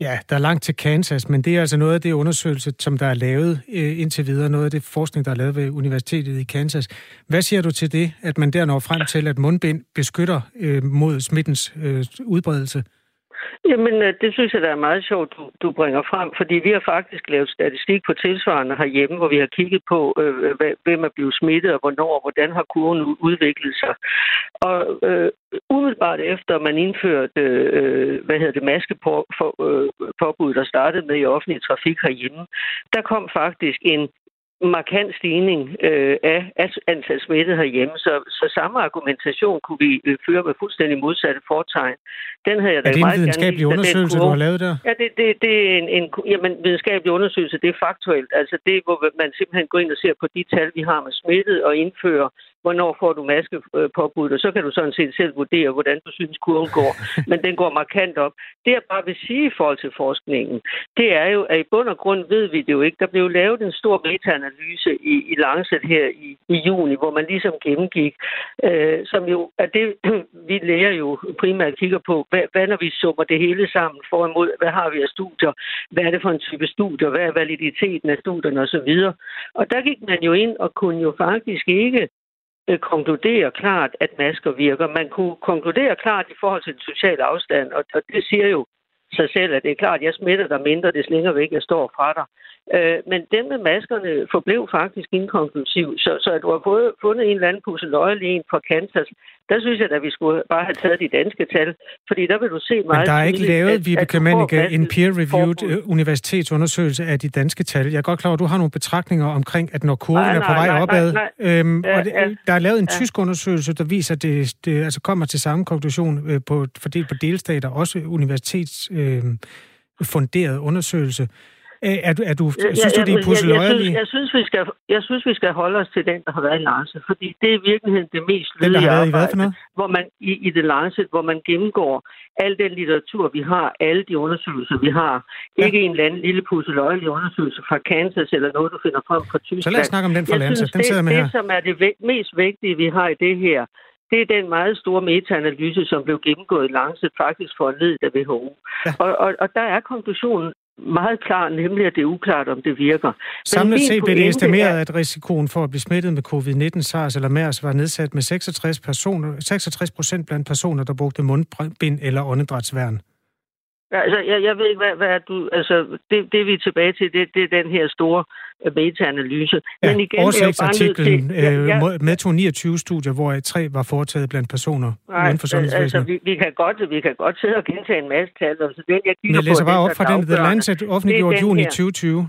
Ja, der er langt til Kansas, men det er altså noget af det undersøgelse, som der er lavet øh, indtil videre, noget af det forskning, der er lavet ved Universitetet i Kansas. Hvad siger du til det, at man der når frem til, at mundbind beskytter øh, mod smittens øh, udbredelse? Jamen, øh, det synes jeg, der er meget sjovt, du, du bringer frem, fordi vi har faktisk lavet statistik på tilsvarende herhjemme, hvor vi har kigget på, øh, øh hvem er blevet smittet, og hvornår, og hvordan har kurven udviklet sig. Og øh, umiddelbart efter man indførte, øh, hvad hedder det, maskepåbud, øh, der startede med i offentlig trafik herhjemme, der kom faktisk en markant stigning øh, af antal smittede herhjemme, så, så samme argumentation kunne vi øh, føre med fuldstændig modsatte fortegn. Den havde jeg da er det en videnskabelig gerne, undersøgelse, du har lavet der? Ja, det, det, det er en, en jamen, videnskabelig undersøgelse, det er faktuelt. Altså det, hvor man simpelthen går ind og ser på de tal, vi har med smittet, og indfører hvornår får du maskepåbud, og så kan du sådan set selv vurdere, hvordan du synes kurven går. Men den går markant op. Det jeg bare vil sige i forhold til forskningen, det er jo, at i bund og grund ved vi det jo ikke. Der blev lavet en stor meta-analyse i, i Lancet her i, i juni, hvor man ligesom gennemgik, øh, som jo er det, vi lærer jo primært kigger på, hvad, hvad når vi summer det hele sammen for imod, hvad har vi af studier, hvad er det for en type studier, hvad er validiteten af studierne osv. Og der gik man jo ind og kunne jo faktisk ikke øh, konkludere klart, at masker virker. Man kunne konkludere klart i forhold til den sociale afstand, og, og det siger jo sig selv, at det er klart, at jeg smitter dig mindre, des længere væk jeg står fra dig. Øh, men dem med maskerne forblev faktisk inkonklusiv, så, så at du har fået, fundet en eller anden pusseløjelig en fra Kansas, der synes jeg, at vi skulle bare have taget de danske tal, fordi der vil du se meget... Men der er ikke lavet, Vibeke Mannicke, en peer-reviewed forbud. Øh, universitetsundersøgelse af de danske tal. Jeg er godt klar at du har nogle betragtninger omkring, at når kurven nej, nej, er på vej nej, opad, nej, nej. Øhm, ja, og det, ja, der er lavet en ja. tysk undersøgelse, der viser, at det, det altså kommer til samme konklusion øh, på, fordelt på delstater, også universitets... Øh, funderet undersøgelse. Er du, er du, synes du, det er pusset jeg, jeg, synes, jeg, synes, vi skal, jeg synes, vi skal holde os til den, der har været i Lancet, fordi det er i virkeligheden det mest lydige arbejde, hvor man, i, i det Lancet, hvor man gennemgår al den litteratur, vi har, alle de undersøgelser, vi har. Ja. Ikke en eller anden lille pusseløjelig undersøgelse fra Kansas eller noget, du finder frem fra Tyskland. Så lad os snakke om den fra Lancet. Den sidder med det, her. som er det mest vigtige, vi har i det her, det er den meget store metaanalyse, som blev gennemgået i Lancet faktisk for en led af WHO. Ja. Og, og, og der er konklusionen meget klar, nemlig at det er uklart, om det virker. Samlet set blev det estimeret, er... at risikoen for at blive smittet med covid-19, SARS eller MERS var nedsat med 66 personer, 66 procent blandt personer, der brugte mundbind eller åndedrætsværn. Ja, altså, jeg, jeg ved ikke, hvad, hvad er du... Altså, det, det vi er tilbage til, det, det er den her store øh, meta-analyse. Ja, Men igen, oversigtsartiklen ja, ja, øh, medtog 29 studier, hvor tre var foretaget blandt personer nej, uden for sundhedsvæsenet. Altså, vi, vi, kan godt, vi kan godt sidde og gentage en masse tal. Altså, den, jeg, jeg læser på, bare op fra den, The Lancet offentliggjort juni 2020.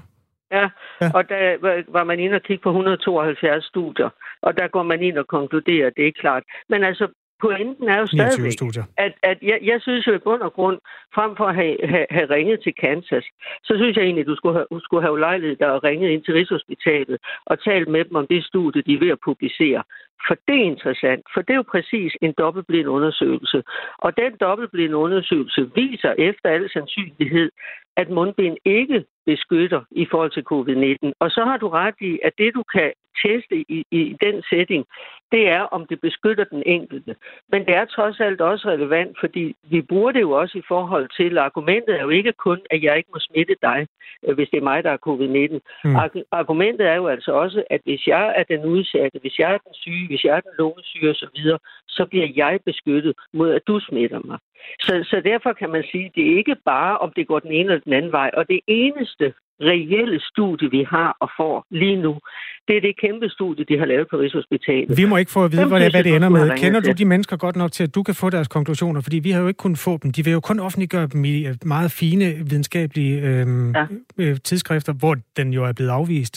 Ja, ja, og der var man inde og kigge på 172 studier, og der går man ind og konkluderer, det er klart. Men altså, pointen er jo stadigvæk, at, at jeg, jeg synes jo i bund og grund, frem for at have, have, have ringet til Kansas, så synes jeg egentlig, at du skulle have, du skulle have ulejlighed der og ringet ind til Rigshospitalet og talt med dem om det studie, de er ved at publicere. For det er interessant, for det er jo præcis en dobbeltblind undersøgelse. Og den dobbeltblind undersøgelse viser efter al sandsynlighed, at mundbind ikke beskytter i forhold til covid-19. Og så har du ret i, at det du kan teste i, i den setting, det er, om det beskytter den enkelte. Men det er trods alt også relevant, fordi vi bruger det jo også i forhold til, argumentet er jo ikke kun, at jeg ikke må smitte dig, øh, hvis det er mig, der er covid-19. Mm. Argumentet er jo altså også, at hvis jeg er den udsatte, hvis jeg er den syge, hvis jeg er den lungesyge osv., så bliver jeg beskyttet mod, at du smitter mig. Så, så derfor kan man sige, at det er ikke bare, om det går den ene eller den anden vej. Og det eneste reelle studie, vi har og får lige nu, det er det kæmpe studie, de har lavet på Rigshospitalet. Vi må ikke få at vide, hvad, hvad det ender med. Kender du de mennesker godt nok til, at du kan få deres konklusioner? Fordi vi har jo ikke kunnet få dem. De vil jo kun offentliggøre dem i øh, meget fine videnskabelige øhm, ja. øh, tidsskrifter, hvor den jo er blevet afvist.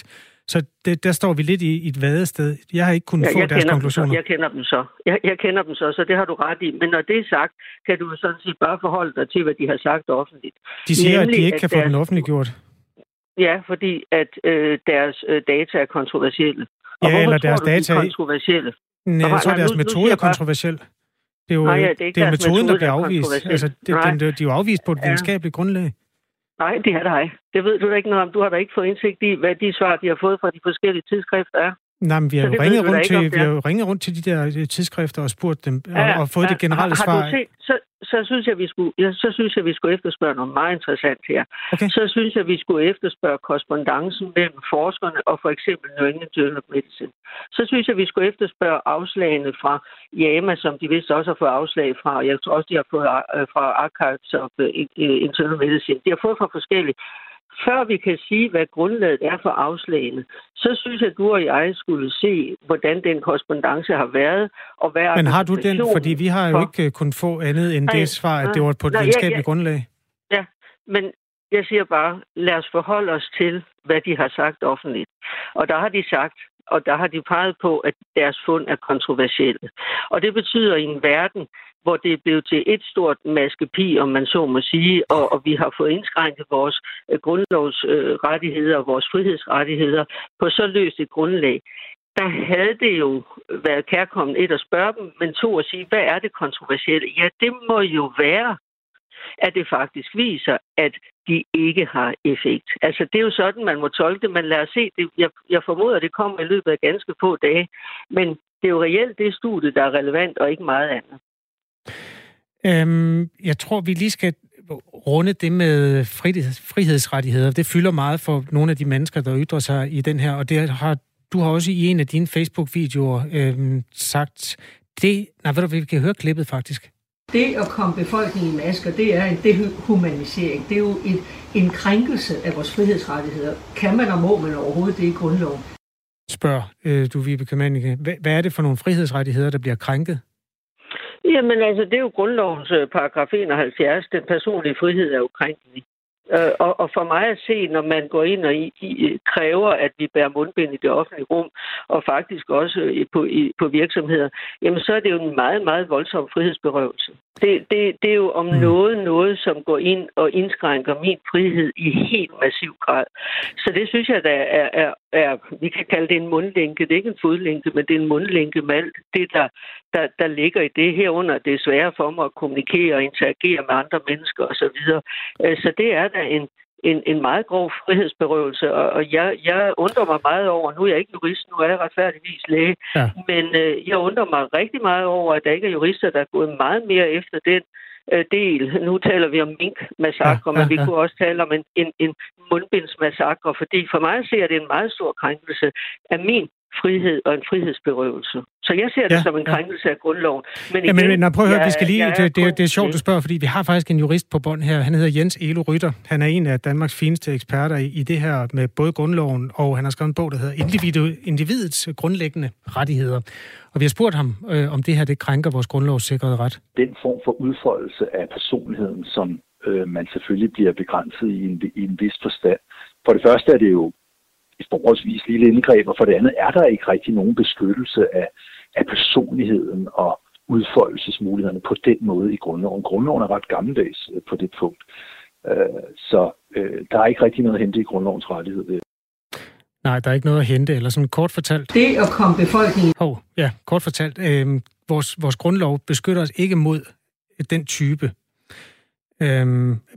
Så det, der står vi lidt i, i et vadested. Jeg har ikke kunnet ja, få deres konklusioner. Jeg kender dem så. Jeg, jeg kender dem så, så det har du ret i. Men når det er sagt, kan du sådan set bare forholde dig til, hvad de har sagt offentligt. De siger, Nemlig, at de ikke kan få deres... den offentliggjort. Ja, fordi at øh, deres øh, data er kontroversielle. Og ja, eller deres du, data... er kontroversielle? Nej, jeg tror, deres metode er kontroversiel. Det er jo, Nej, ja, det er ikke det er metoden, der metode, bliver der er afvist. Altså, det, den, de er jo afvist på et Ja. videnskabeligt grundlag. Nej, det er der ikke. Det ved du da ikke noget om. Du har da ikke fået indsigt i, hvad de svar, de har fået fra de forskellige tidsskrifter er. Nej, men vi har jo ringet rundt, til, vi har jo ringet rundt til de der øh, tidsskrifter og spurgt dem, og, og fået det generelle har, svar. Har set, så, så, synes jeg, vi skulle, ja, så synes jeg, vi skulle efterspørge noget meget interessant her. Okay. Så synes jeg, vi skulle efterspørge korrespondancen mellem forskerne og for eksempel New England Journal of Medicine. Så synes jeg, vi skulle efterspørge afslagene fra JAMA, som de vist også har fået afslag fra. Jeg tror også, de har fået øh, fra Archives of øh, Internal Medicine. De har fået fra forskellige før vi kan sige, hvad grundlaget er for afslagene, så synes jeg, at du og jeg skulle se, hvordan den korrespondence har været, og hvad Men har du den? Fordi vi har jo for- ikke øh, kunnet få andet end Nej, det svar, at det var på et nej, ja, videnskabeligt ja. grundlag. Ja, men jeg siger bare, lad os forholde os til, hvad de har sagt offentligt. Og der har de sagt, og der har de peget på, at deres fund er kontroversielle. Og det betyder i en verden, hvor det er blevet til et stort maskepi, om man så må sige, og, og vi har fået indskrænket vores øh, grundlovsrettigheder øh, og vores frihedsrettigheder på så løst et grundlag. Der havde det jo været kærkommen et at spørge dem, men to at sige, hvad er det kontroversielle? Ja, det må jo være, at det faktisk viser, at de ikke har effekt. Altså, det er jo sådan, man må tolke det, men lad os se. Det, jeg, jeg formoder, det kommer i løbet af ganske få dage. Men det er jo reelt det studie, der er relevant, og ikke meget andet. Øhm, jeg tror, vi lige skal runde det med frihed- frihedsrettigheder. Det fylder meget for nogle af de mennesker, der ytrer sig i den her, og det har du har også i en af dine Facebook-videoer øhm, sagt, det... Nej, ved du, vi kan høre klippet faktisk. Det at komme befolkningen i masker, det er en dehumanisering. Det er jo et, en krænkelse af vores frihedsrettigheder. Kan man og må man overhovedet det i grundloven? Spørg øh, du, Vibeke Mannicke. Hvad, hvad er det for nogle frihedsrettigheder, der bliver krænket? Jamen altså, det er jo grundlovens øh, paragraf 71. Den personlige frihed er jo krænkelig. Øh, og, og for mig at se, når man går ind og i, i, kræver, at vi bærer mundbind i det offentlige rum, og faktisk også øh, på, i, på virksomheder, jamen så er det jo en meget, meget voldsom frihedsberøvelse. Det, det, det er jo om mm. noget, noget, som går ind og indskrænker min frihed i helt massiv grad. Så det synes jeg, der er, er, er, vi kan kalde det en mundlænke. Det er ikke en fodlænke, men det er en mundlænke med alt det, der, der, der ligger i det herunder. Det er sværere for mig at kommunikere og interagere med andre mennesker osv. Så det er da en, en, en meget grov frihedsberøvelse, og, og jeg, jeg undrer mig meget over, nu er jeg ikke jurist, nu er jeg retfærdigvis læge, ja. men øh, jeg undrer mig rigtig meget over, at der ikke er jurister, der er gået meget mere efter den øh, del. Nu taler vi om minkmassakre, ja, ja, ja. men vi kunne også tale om en, en, en mundbindsmassakre, fordi for mig ser det en meget stor krænkelse af min frihed og en frihedsberøvelse. Så jeg ser det ja, som en krænkelse ja. af grundloven. Men, igen, ja, men, men prøv at høre, jeg, vi skal lige, jeg det, det, det er sjovt, du spørger, fordi vi har faktisk en jurist på bånd her. Han hedder Jens Elo Rytter. Han er en af Danmarks fineste eksperter i, i det her med både grundloven, og han har skrevet en bog, der hedder Individu, Individets grundlæggende rettigheder. Og vi har spurgt ham, øh, om det her det krænker vores grundlovssikrede ret. Den form for udfoldelse af personligheden, som øh, man selvfølgelig bliver begrænset i en, i en vis forstand. For det første er det jo et forholdsvis lille indgreb, og for det andet er der ikke rigtig nogen beskyttelse af, af personligheden og udfoldelsesmulighederne på den måde i grundloven. Grundloven er ret gammeldags øh, på det punkt. Øh, så øh, der er ikke rigtig noget at hente i grundlovens rettighed. Nej, der er ikke noget at hente, eller sådan kort fortalt. Det at komme befolkningen... Hov, ja, kort fortalt. Øh, vores, vores grundlov beskytter os ikke mod den type. Øh,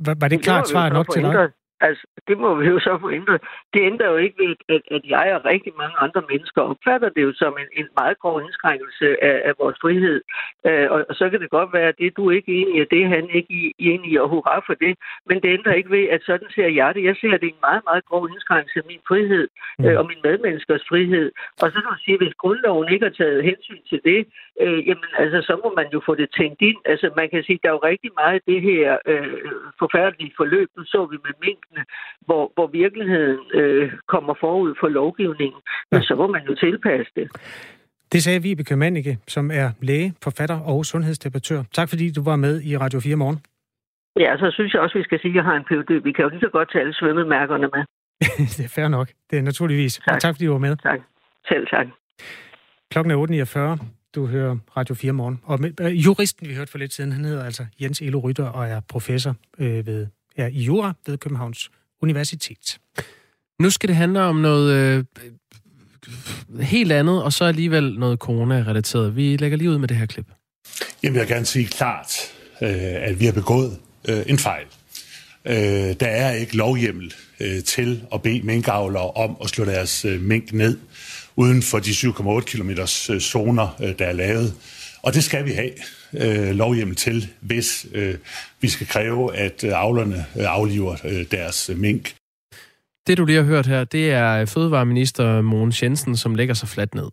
var, var det klart svar nok til dig? Altså, det må vi jo så få ændret. Det ændrer jo ikke ved, at, at jeg og rigtig mange andre mennesker opfatter det jo som en, en meget grov indskrænkelse af, af vores frihed. Øh, og, og så kan det godt være, at det du ikke er enig i, og det er han ikke enig i, og hurra for det. Men det ændrer ikke ved, at sådan ser jeg det. Jeg ser, at det er en meget, meget grov indskrænkelse af min frihed øh, og min medmenneskers frihed. Og så kan man sige, at hvis grundloven ikke har taget hensyn til det, øh, jamen altså, så må man jo få det tænkt ind. Altså, man kan sige, at der er jo rigtig meget af det her øh, forfærdelige forløb. Nu så vi med mink hvor, hvor virkeligheden øh, kommer forud for lovgivningen, ja. så må man jo tilpasse det. Det sagde Vibeke Mannicke, som er læge, forfatter og sundhedsdebattør. Tak fordi du var med i Radio 4 morgen. Ja, så synes jeg også, vi skal sige, at jeg har en PhD. Vi kan jo lige så godt tage alle svømmemærkerne med. det er fair nok. Det er naturligvis. Tak, tak fordi du var med. Tak. Selv tak. Klokken er 8.49. Du hører Radio 4 morgen. Og med, øh, juristen, vi hørte for lidt siden, han hedder altså Jens Elo Rytter og er professor øh, ved ja, i jura ved Københavns Universitet. Nu skal det handle om noget øh, helt andet, og så alligevel noget corona-relateret. Vi lægger lige ud med det her klip. Jamen, jeg vil gerne sige klart, øh, at vi har begået øh, en fejl. Øh, der er ikke lovhjemmel øh, til at bede minkavlere om at slå deres øh, mink ned uden for de 7,8 km øh, zoner, øh, der er lavet. Og det skal vi have øh, lovhjem til, hvis øh, vi skal kræve, at øh, avlerne øh, afliver øh, deres øh, mink. Det, du lige har hørt her, det er fødevareminister Mogens Jensen, som lægger sig fladt ned.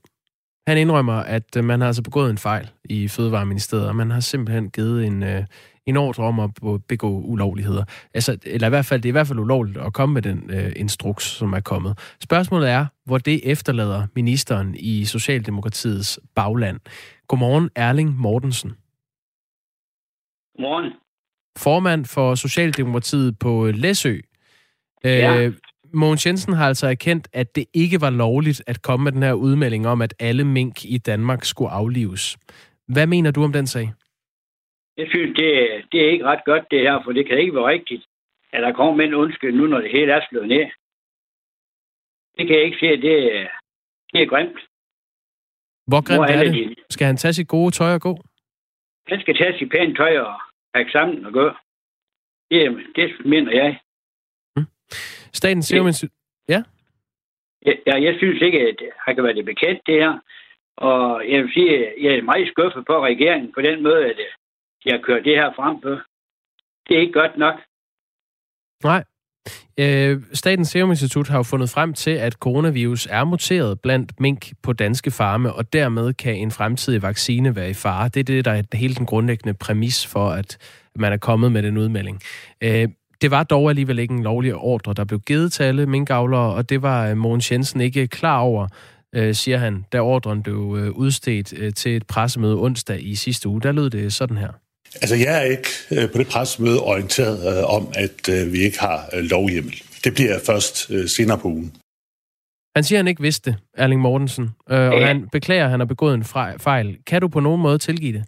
Han indrømmer, at øh, man har altså begået en fejl i Fødevareministeriet, og man har simpelthen givet en, øh, en ordre om at begå ulovligheder. Altså, eller i hvert fald, det er i hvert fald ulovligt at komme med den øh, instruks, som er kommet. Spørgsmålet er, hvor det efterlader ministeren i Socialdemokratiets bagland. Godmorgen, Erling Mortensen. Godmorgen. Formand for Socialdemokratiet på Læsø. Ja. Mogens Jensen har altså erkendt, at det ikke var lovligt at komme med den her udmelding om, at alle mink i Danmark skulle aflives. Hvad mener du om den sag? Jeg synes, det, det er ikke ret godt det her, for det kan ikke være rigtigt, at der kommer med en undskyld nu, når det hele er slået ned. Det kan jeg ikke se, det, det er grimt. Hvor grimt Hvor er er det? det? Skal han tage sit gode tøj og gå? Han skal tage sit pænt tøj og pakke sammen og gå. Det, det mener jeg. Statens Serum Institut... Ja? Jeg, jeg, jeg synes ikke, at han kan være det bekendt, det her. Og jeg vil sige, at jeg er meget skuffet på regeringen på den måde, at de har kørt det her frem på. Det er ikke godt nok. Nej. Øh, Statens Serum Institut har jo fundet frem til, at coronavirus er muteret blandt mink på danske farme, og dermed kan en fremtidig vaccine være i fare. Det er det, der er hele den grundlæggende præmis for, at man er kommet med den udmelding. Øh, det var dog alligevel ikke en lovlig ordre, der blev givet til alle minkavlere, og det var Mogens Jensen ikke klar over, øh, siger han, da ordren blev øh, udstedt øh, til et pressemøde onsdag i sidste uge. Der lød det sådan her. Altså, jeg er ikke øh, på det pressemøde orienteret øh, om, at øh, vi ikke har øh, lovhjemmel. Det bliver først øh, senere på ugen. Han siger, at han ikke vidste det, Erling Mortensen, øh, og han beklager, at han har begået en fejl. Kan du på nogen måde tilgive det?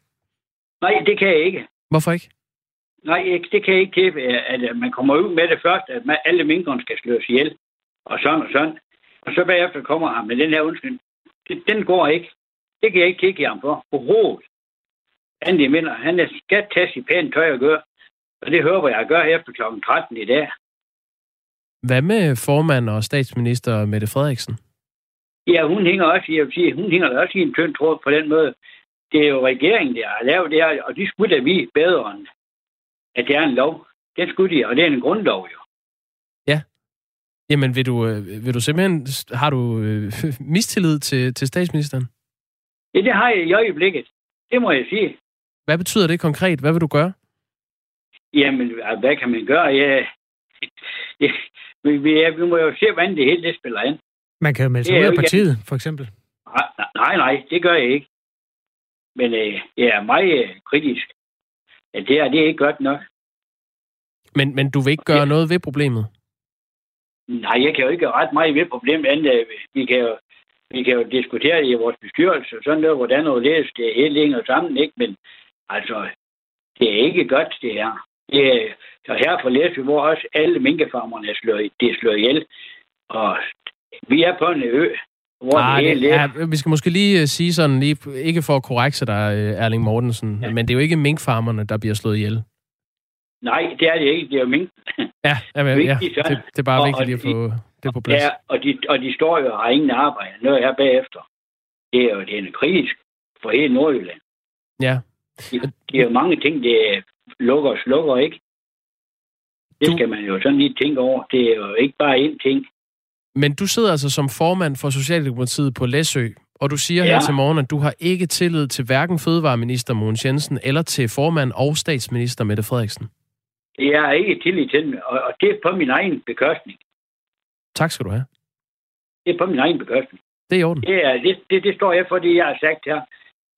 Nej, det kan jeg ikke. Hvorfor ikke? Nej, ikke- det kan jeg ikke til, at man kommer ud med det først, at man, alle minkerne skal slås ihjel, og sådan og sådan. Og så bagefter kommer han med den her undskyld. Det, den går ikke. Det kan jeg ikke tilgive ham for. Overhovedet. Andy mener, han er skal tage sit pænt tøj og gøre. Og det håber jeg at gøre efter kl. 13 i dag. Hvad med formand og statsminister Mette Frederiksen? Ja, hun hænger også, i- jeg vil sige, hun hænger også i en tynd tråd på den måde. Det er jo regeringen, der har lavet det her, og de skulle da vide bedre end, at det er en lov. Det skulle de, og det er en grundlov jo. Ja. Jamen, vil du, øh, vil du simpelthen... Har du øh, mistillid til, til statsministeren? Ja, det har jeg i øjeblikket. Det må jeg sige. Hvad betyder det konkret? Hvad vil du gøre? Jamen, hvad kan man gøre? Ja, ja, vi, vi, ja, vi må jo se, hvordan det hele det spiller ind. Man kan jo melde sig ud af ikke- partiet, for eksempel. Nej, nej, nej, det gør jeg ikke. Men øh, jeg er meget øh, kritisk. Ja, det, er, det er ikke godt nok. Men, men du vil ikke gøre noget ved problemet? Nej, jeg kan jo ikke ret meget ved problemet, andet vi kan jo, vi kan jo diskutere det i vores bestyrelse, og sådan noget, hvordan og læs det hele hænger sammen, ikke? Men altså, det er ikke godt, det her. Det er, så her for Læsø, hvor også alle minkefarmerne er slået, det er slået ihjel. Og vi er på en ø, hvor Ah, det ja, vi skal måske lige øh, sige sådan, lige, ikke for at korrekse dig, øh, Erling Mortensen, ja. men det er jo ikke minkfarmerne, der bliver slået ihjel. Nej, det er det ikke. Det er jo mink. Ja, jamen, ja det, det er bare Og- vigtigt og lige at få det på plads. Ja, og de, og de står jo og har ingen arbejde. Noget her bagefter. Det er jo det er en kritisk for hele Nordjylland. Ja. Det, det er jo mange ting, det lukker og slukker, ikke? Det skal man jo sådan lige tænke over. Det er jo ikke bare én ting. Men du sidder altså som formand for Socialdemokratiet på Læsø, og du siger ja. her til morgen, at du har ikke tillid til hverken fødevareminister Mogens Jensen eller til formand og statsminister Mette Frederiksen. Jeg har ikke tillid til dem, og, og det er på min egen bekostning. Tak skal du have. Det er på min egen bekostning. Det er i orden. Det, er, det, det, det står jeg for, det jeg har sagt her.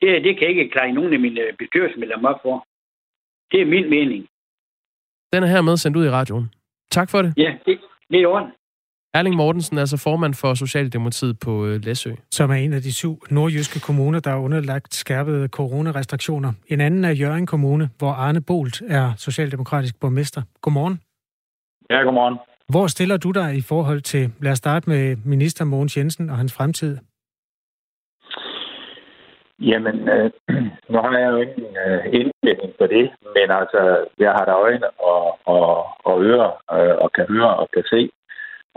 Det, det kan jeg ikke klare nogen af mine bestyrelsesmedlemmer op for. Det er min mening. Den er hermed sendt ud i radioen. Tak for det. Ja, det, det er i orden. Erling Mortensen er altså formand for Socialdemokratiet på øh, Læsø. som er en af de syv nordjyske kommuner, der er underlagt skærpede coronarestriktioner. En anden er Jørgen Kommune, hvor Arne Bolt er socialdemokratisk borgmester. Godmorgen. Ja, godmorgen. Hvor stiller du dig i forhold til, lad os starte med minister Mogens Jensen og hans fremtid? Jamen, øh, nu har jeg jo ingen øh, indlægning på det, men altså, jeg har da øjne og, og, og ører øh, og kan høre og kan se.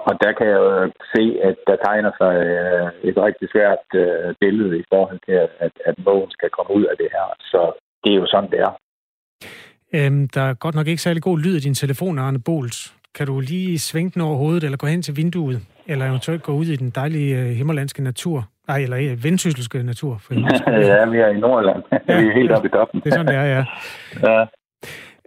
Og der kan jeg jo se, at der tegner sig øh, et rigtig svært øh, billede i forhold til, at, at Mogens skal komme ud af det her. Så det er jo sådan, det er. Øhm, der er godt nok ikke særlig god lyd i din telefon, Arne Bols. Kan du lige svinge den over hovedet, eller gå hen til vinduet, eller eventuelt gå ud i den dejlige øh, himmerlandske natur? Nej, eller øh, vendsysselske natur. For ja, vi er i Nordland. Ja, vi er helt oppe i toppen. Det er sådan, det er, ja. ja.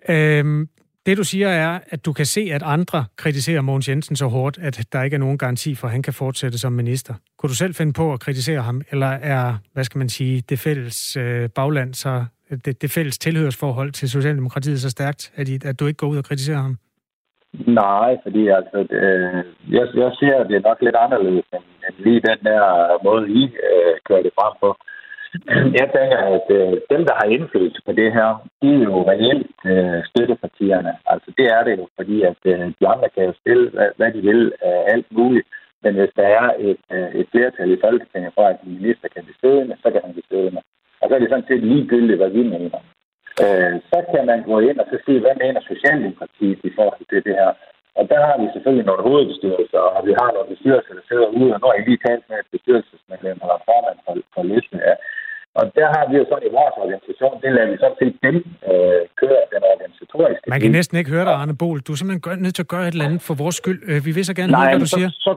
Øhm, det du siger er, at du kan se, at andre kritiserer Mogens Jensen så hårdt, at der ikke er nogen garanti for, at han kan fortsætte som minister. Kunne du selv finde på at kritisere ham, eller er, hvad skal man sige, det fælles øh, bagland, så det, det fælles tilhørsforhold til Socialdemokratiet så stærkt, at, I, at du ikke går ud og kritiserer ham? Nej, fordi altså, øh, jeg, jeg ser, at det er nok lidt anderledes end, end lige den der måde, I øh, kører det frem på. Jeg tænker, at øh, dem, der har indflydelse på det her, de er jo reelt øh, støttepartierne. Altså det er det jo, fordi at øh, de andre kan jo stille, hvad, hvad de vil, øh, alt muligt. Men hvis der er et, øh, et flertal i Folketinget for, at en minister kan blive siddende, så kan han blive siddende. Og så er det sådan set ligegyldigt, hvad vi mener. Øh, så kan man gå ind og så sige, hvad mener Socialdemokratiet i forhold til det her. Og der har vi selvfølgelig nogle hovedbestyrelser, og vi har nogle bestyrelser, der sidder ude, og når har jeg lige talt med et bestyrelsesmedlem, der formand for, for listen af. Og der har vi jo sådan i vores organisation, det lader vi sådan set dem øh, køre den organisatoriske. Man kan næsten ikke høre dig, Arne Bol. Du er simpelthen nødt til at gøre et eller andet for vores skyld. Øh, vi vil så gerne Nej, høre, hvad du så, siger. Så,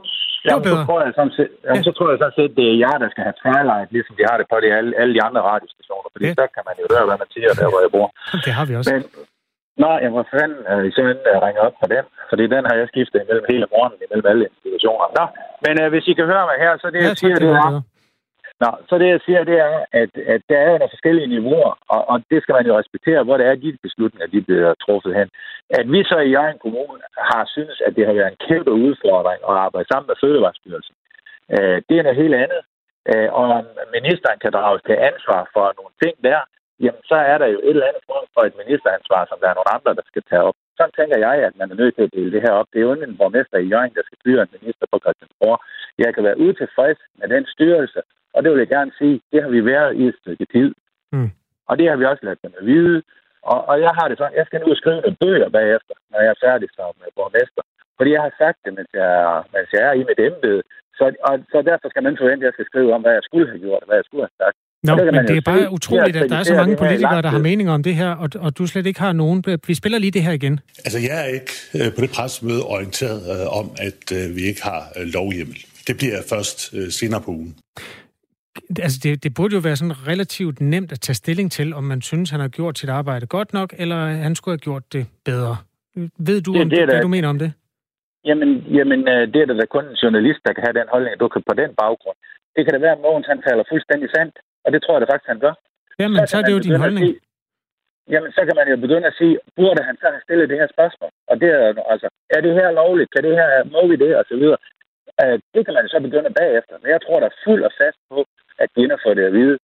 Jamen, så, tror jeg sådan set, jamen, ja. så tror jeg sådan set, det er jer, der skal have twilight, ligesom de har det på de, alle, alle de andre radiostationer, fordi ja. så kan man jo høre, hvad man siger, der hvor jeg bor. Det har vi også. Men, nej, jeg må fanden øh, simpelthen uh, ringe op på den, fordi den har jeg skiftet imellem hele morgenen, imellem alle institutioner. Nå, men uh, hvis I kan høre mig her, så det, ja, jeg siger, det er, Nå, så det jeg siger, det er, at, at der er nogle forskellige niveauer, og, og det skal man jo respektere, hvor det er, de beslutninger, de bliver truffet hen. At vi så i egen kommune har synes, at det har været en kæmpe udfordring at arbejde sammen med Fødevarestyrelsen. Øh, det er noget helt andet. Øh, og om ministeren kan drages til ansvar for nogle ting der, jamen så er der jo et eller andet form for et ministeransvar, som der er nogle andre, der skal tage op. Sådan tænker jeg, at man er nødt til at dele det her op. Det er jo en borgmester i Jørgen, der skal styre en minister på Christiansborg. Jeg kan være utilfreds med den styrelse, og det vil jeg gerne sige, det har vi været i et stykke tid. Mm. Og det har vi også ladet dem at vide. Og, og jeg har det sådan, jeg skal nu skrive nogle bøger bagefter, når jeg er færdig som borgmester. Fordi jeg har sagt det, mens jeg, mens jeg er i mit embede. Så, og, så derfor skal man forvente, at jeg skal skrive om, hvad jeg skulle have gjort, og hvad jeg skulle have sagt. Nå, men det er bare utroligt, at der er så mange politikere, der har meninger om det her, og, og du slet ikke har nogen. Vi spiller lige det her igen. Altså, jeg er ikke øh, på det pressemøde orienteret øh, om, at øh, vi ikke har øh, lovhjemmel. Det bliver først øh, senere på ugen. Altså, det, det burde jo være sådan relativt nemt at tage stilling til, om man synes, han har gjort sit arbejde godt nok, eller han skulle have gjort det bedre. Ved du, Det- om det er det, hvad du mener om det? Jamen, jamen øh, det er da kun en journalist, der kan have den holdning, at du kan på den baggrund. Det kan da være, at Mogens han taler fuldstændig sandt, og det tror jeg da faktisk, han gør. Jamen, så er kan det jo din holdning. Sige, jamen, så kan man jo begynde at sige, burde han så have stillet det her spørgsmål? Og det er altså, er det her lovligt? Kan det her, må vi det? Og så videre. Øh, det kan man så begynde bagefter. Men jeg tror, der er fuld og fast på, at kvinder får det at vide.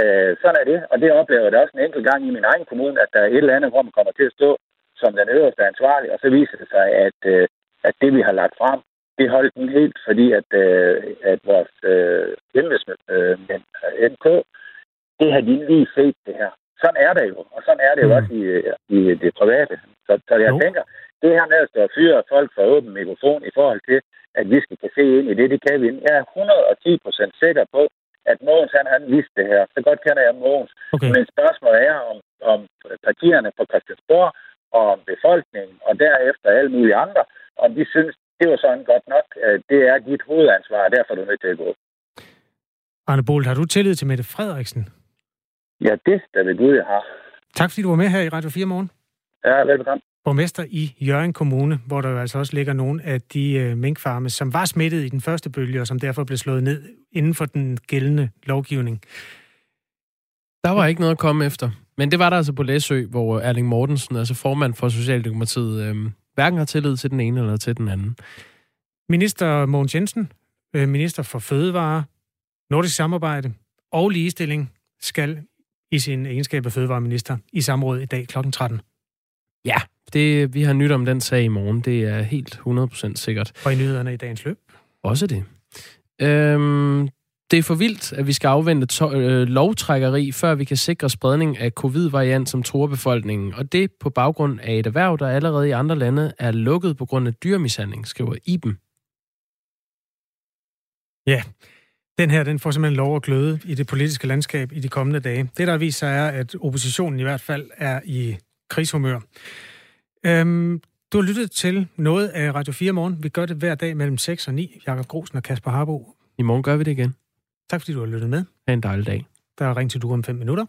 Øh, sådan er det, og det oplever jeg da også en enkelt gang i min egen kommune, at der er et eller andet, hvor man kommer til at stå som den øverste ansvarlig, og så viser det sig, at, øh, at det, vi har lagt frem, det holdt den helt, fordi at, øh, at vores øh, embedsmænd, øh, NK, det har de lige set det her. Sådan er det jo, og sådan er det jo Mm. også i, i det private. Så, så jeg Jo. tænker, det her med at stå og fyre folk for åben mikrofon i forhold til, at vi skal kunne se ind i det, det kan vi. Jeg er 110 procent sikker på, at Mogens han, han vidste det her. Så godt kender jeg Mogens. Okay. Men spørgsmålet er, om, om partierne på Christiansborg og om befolkningen, og derefter alle mulige andre, om de synes, det var sådan godt nok. Det er dit hovedansvar, og derfor er du nødt til at gå. Arne Bolt, har du tillid til Mette Frederiksen? Ja, det er ved Gud, jeg har. Tak fordi du var med her i Radio 4 morgen. Ja, velbekomme. Borgmester i Jørgen Kommune, hvor der jo altså også ligger nogle af de øh, minkfarme, som var smittet i den første bølge, og som derfor blev slået ned inden for den gældende lovgivning. Der var ikke noget at komme efter. Men det var der altså på Læsø, hvor Erling Mortensen, altså formand for Socialdemokratiet, øh, hverken har tillid til den ene eller til den anden. Minister Mogens Jensen, øh, minister for fødevare, nordisk samarbejde og ligestilling, skal i sin egenskab af fødevareminister i samråd i dag kl. 13. Ja, det, vi har nyt om den sag i morgen. Det er helt 100% sikkert. Og i nyhederne i dagens løb. Også det. Øhm, Det er for vildt, at vi skal afvente to- øh, lovtrækkeri, før vi kan sikre spredning af covid-variant, som tror befolkningen. Og det på baggrund af et erhverv, der allerede i andre lande er lukket på grund af dyrmishandling, skriver Iben. Ja, den her den får simpelthen lov at gløde i det politiske landskab i de kommende dage. Det, der viser sig, er, at oppositionen i hvert fald er i krigshumør. Øhm, du har lyttet til noget af Radio 4 morgen. Vi gør det hver dag mellem 6 og 9. Jakob Grosen og Kasper Harbo. I morgen gør vi det igen. Tak fordi du har lyttet med. Ha' en dejlig dag. Der er ring til du om 5 minutter.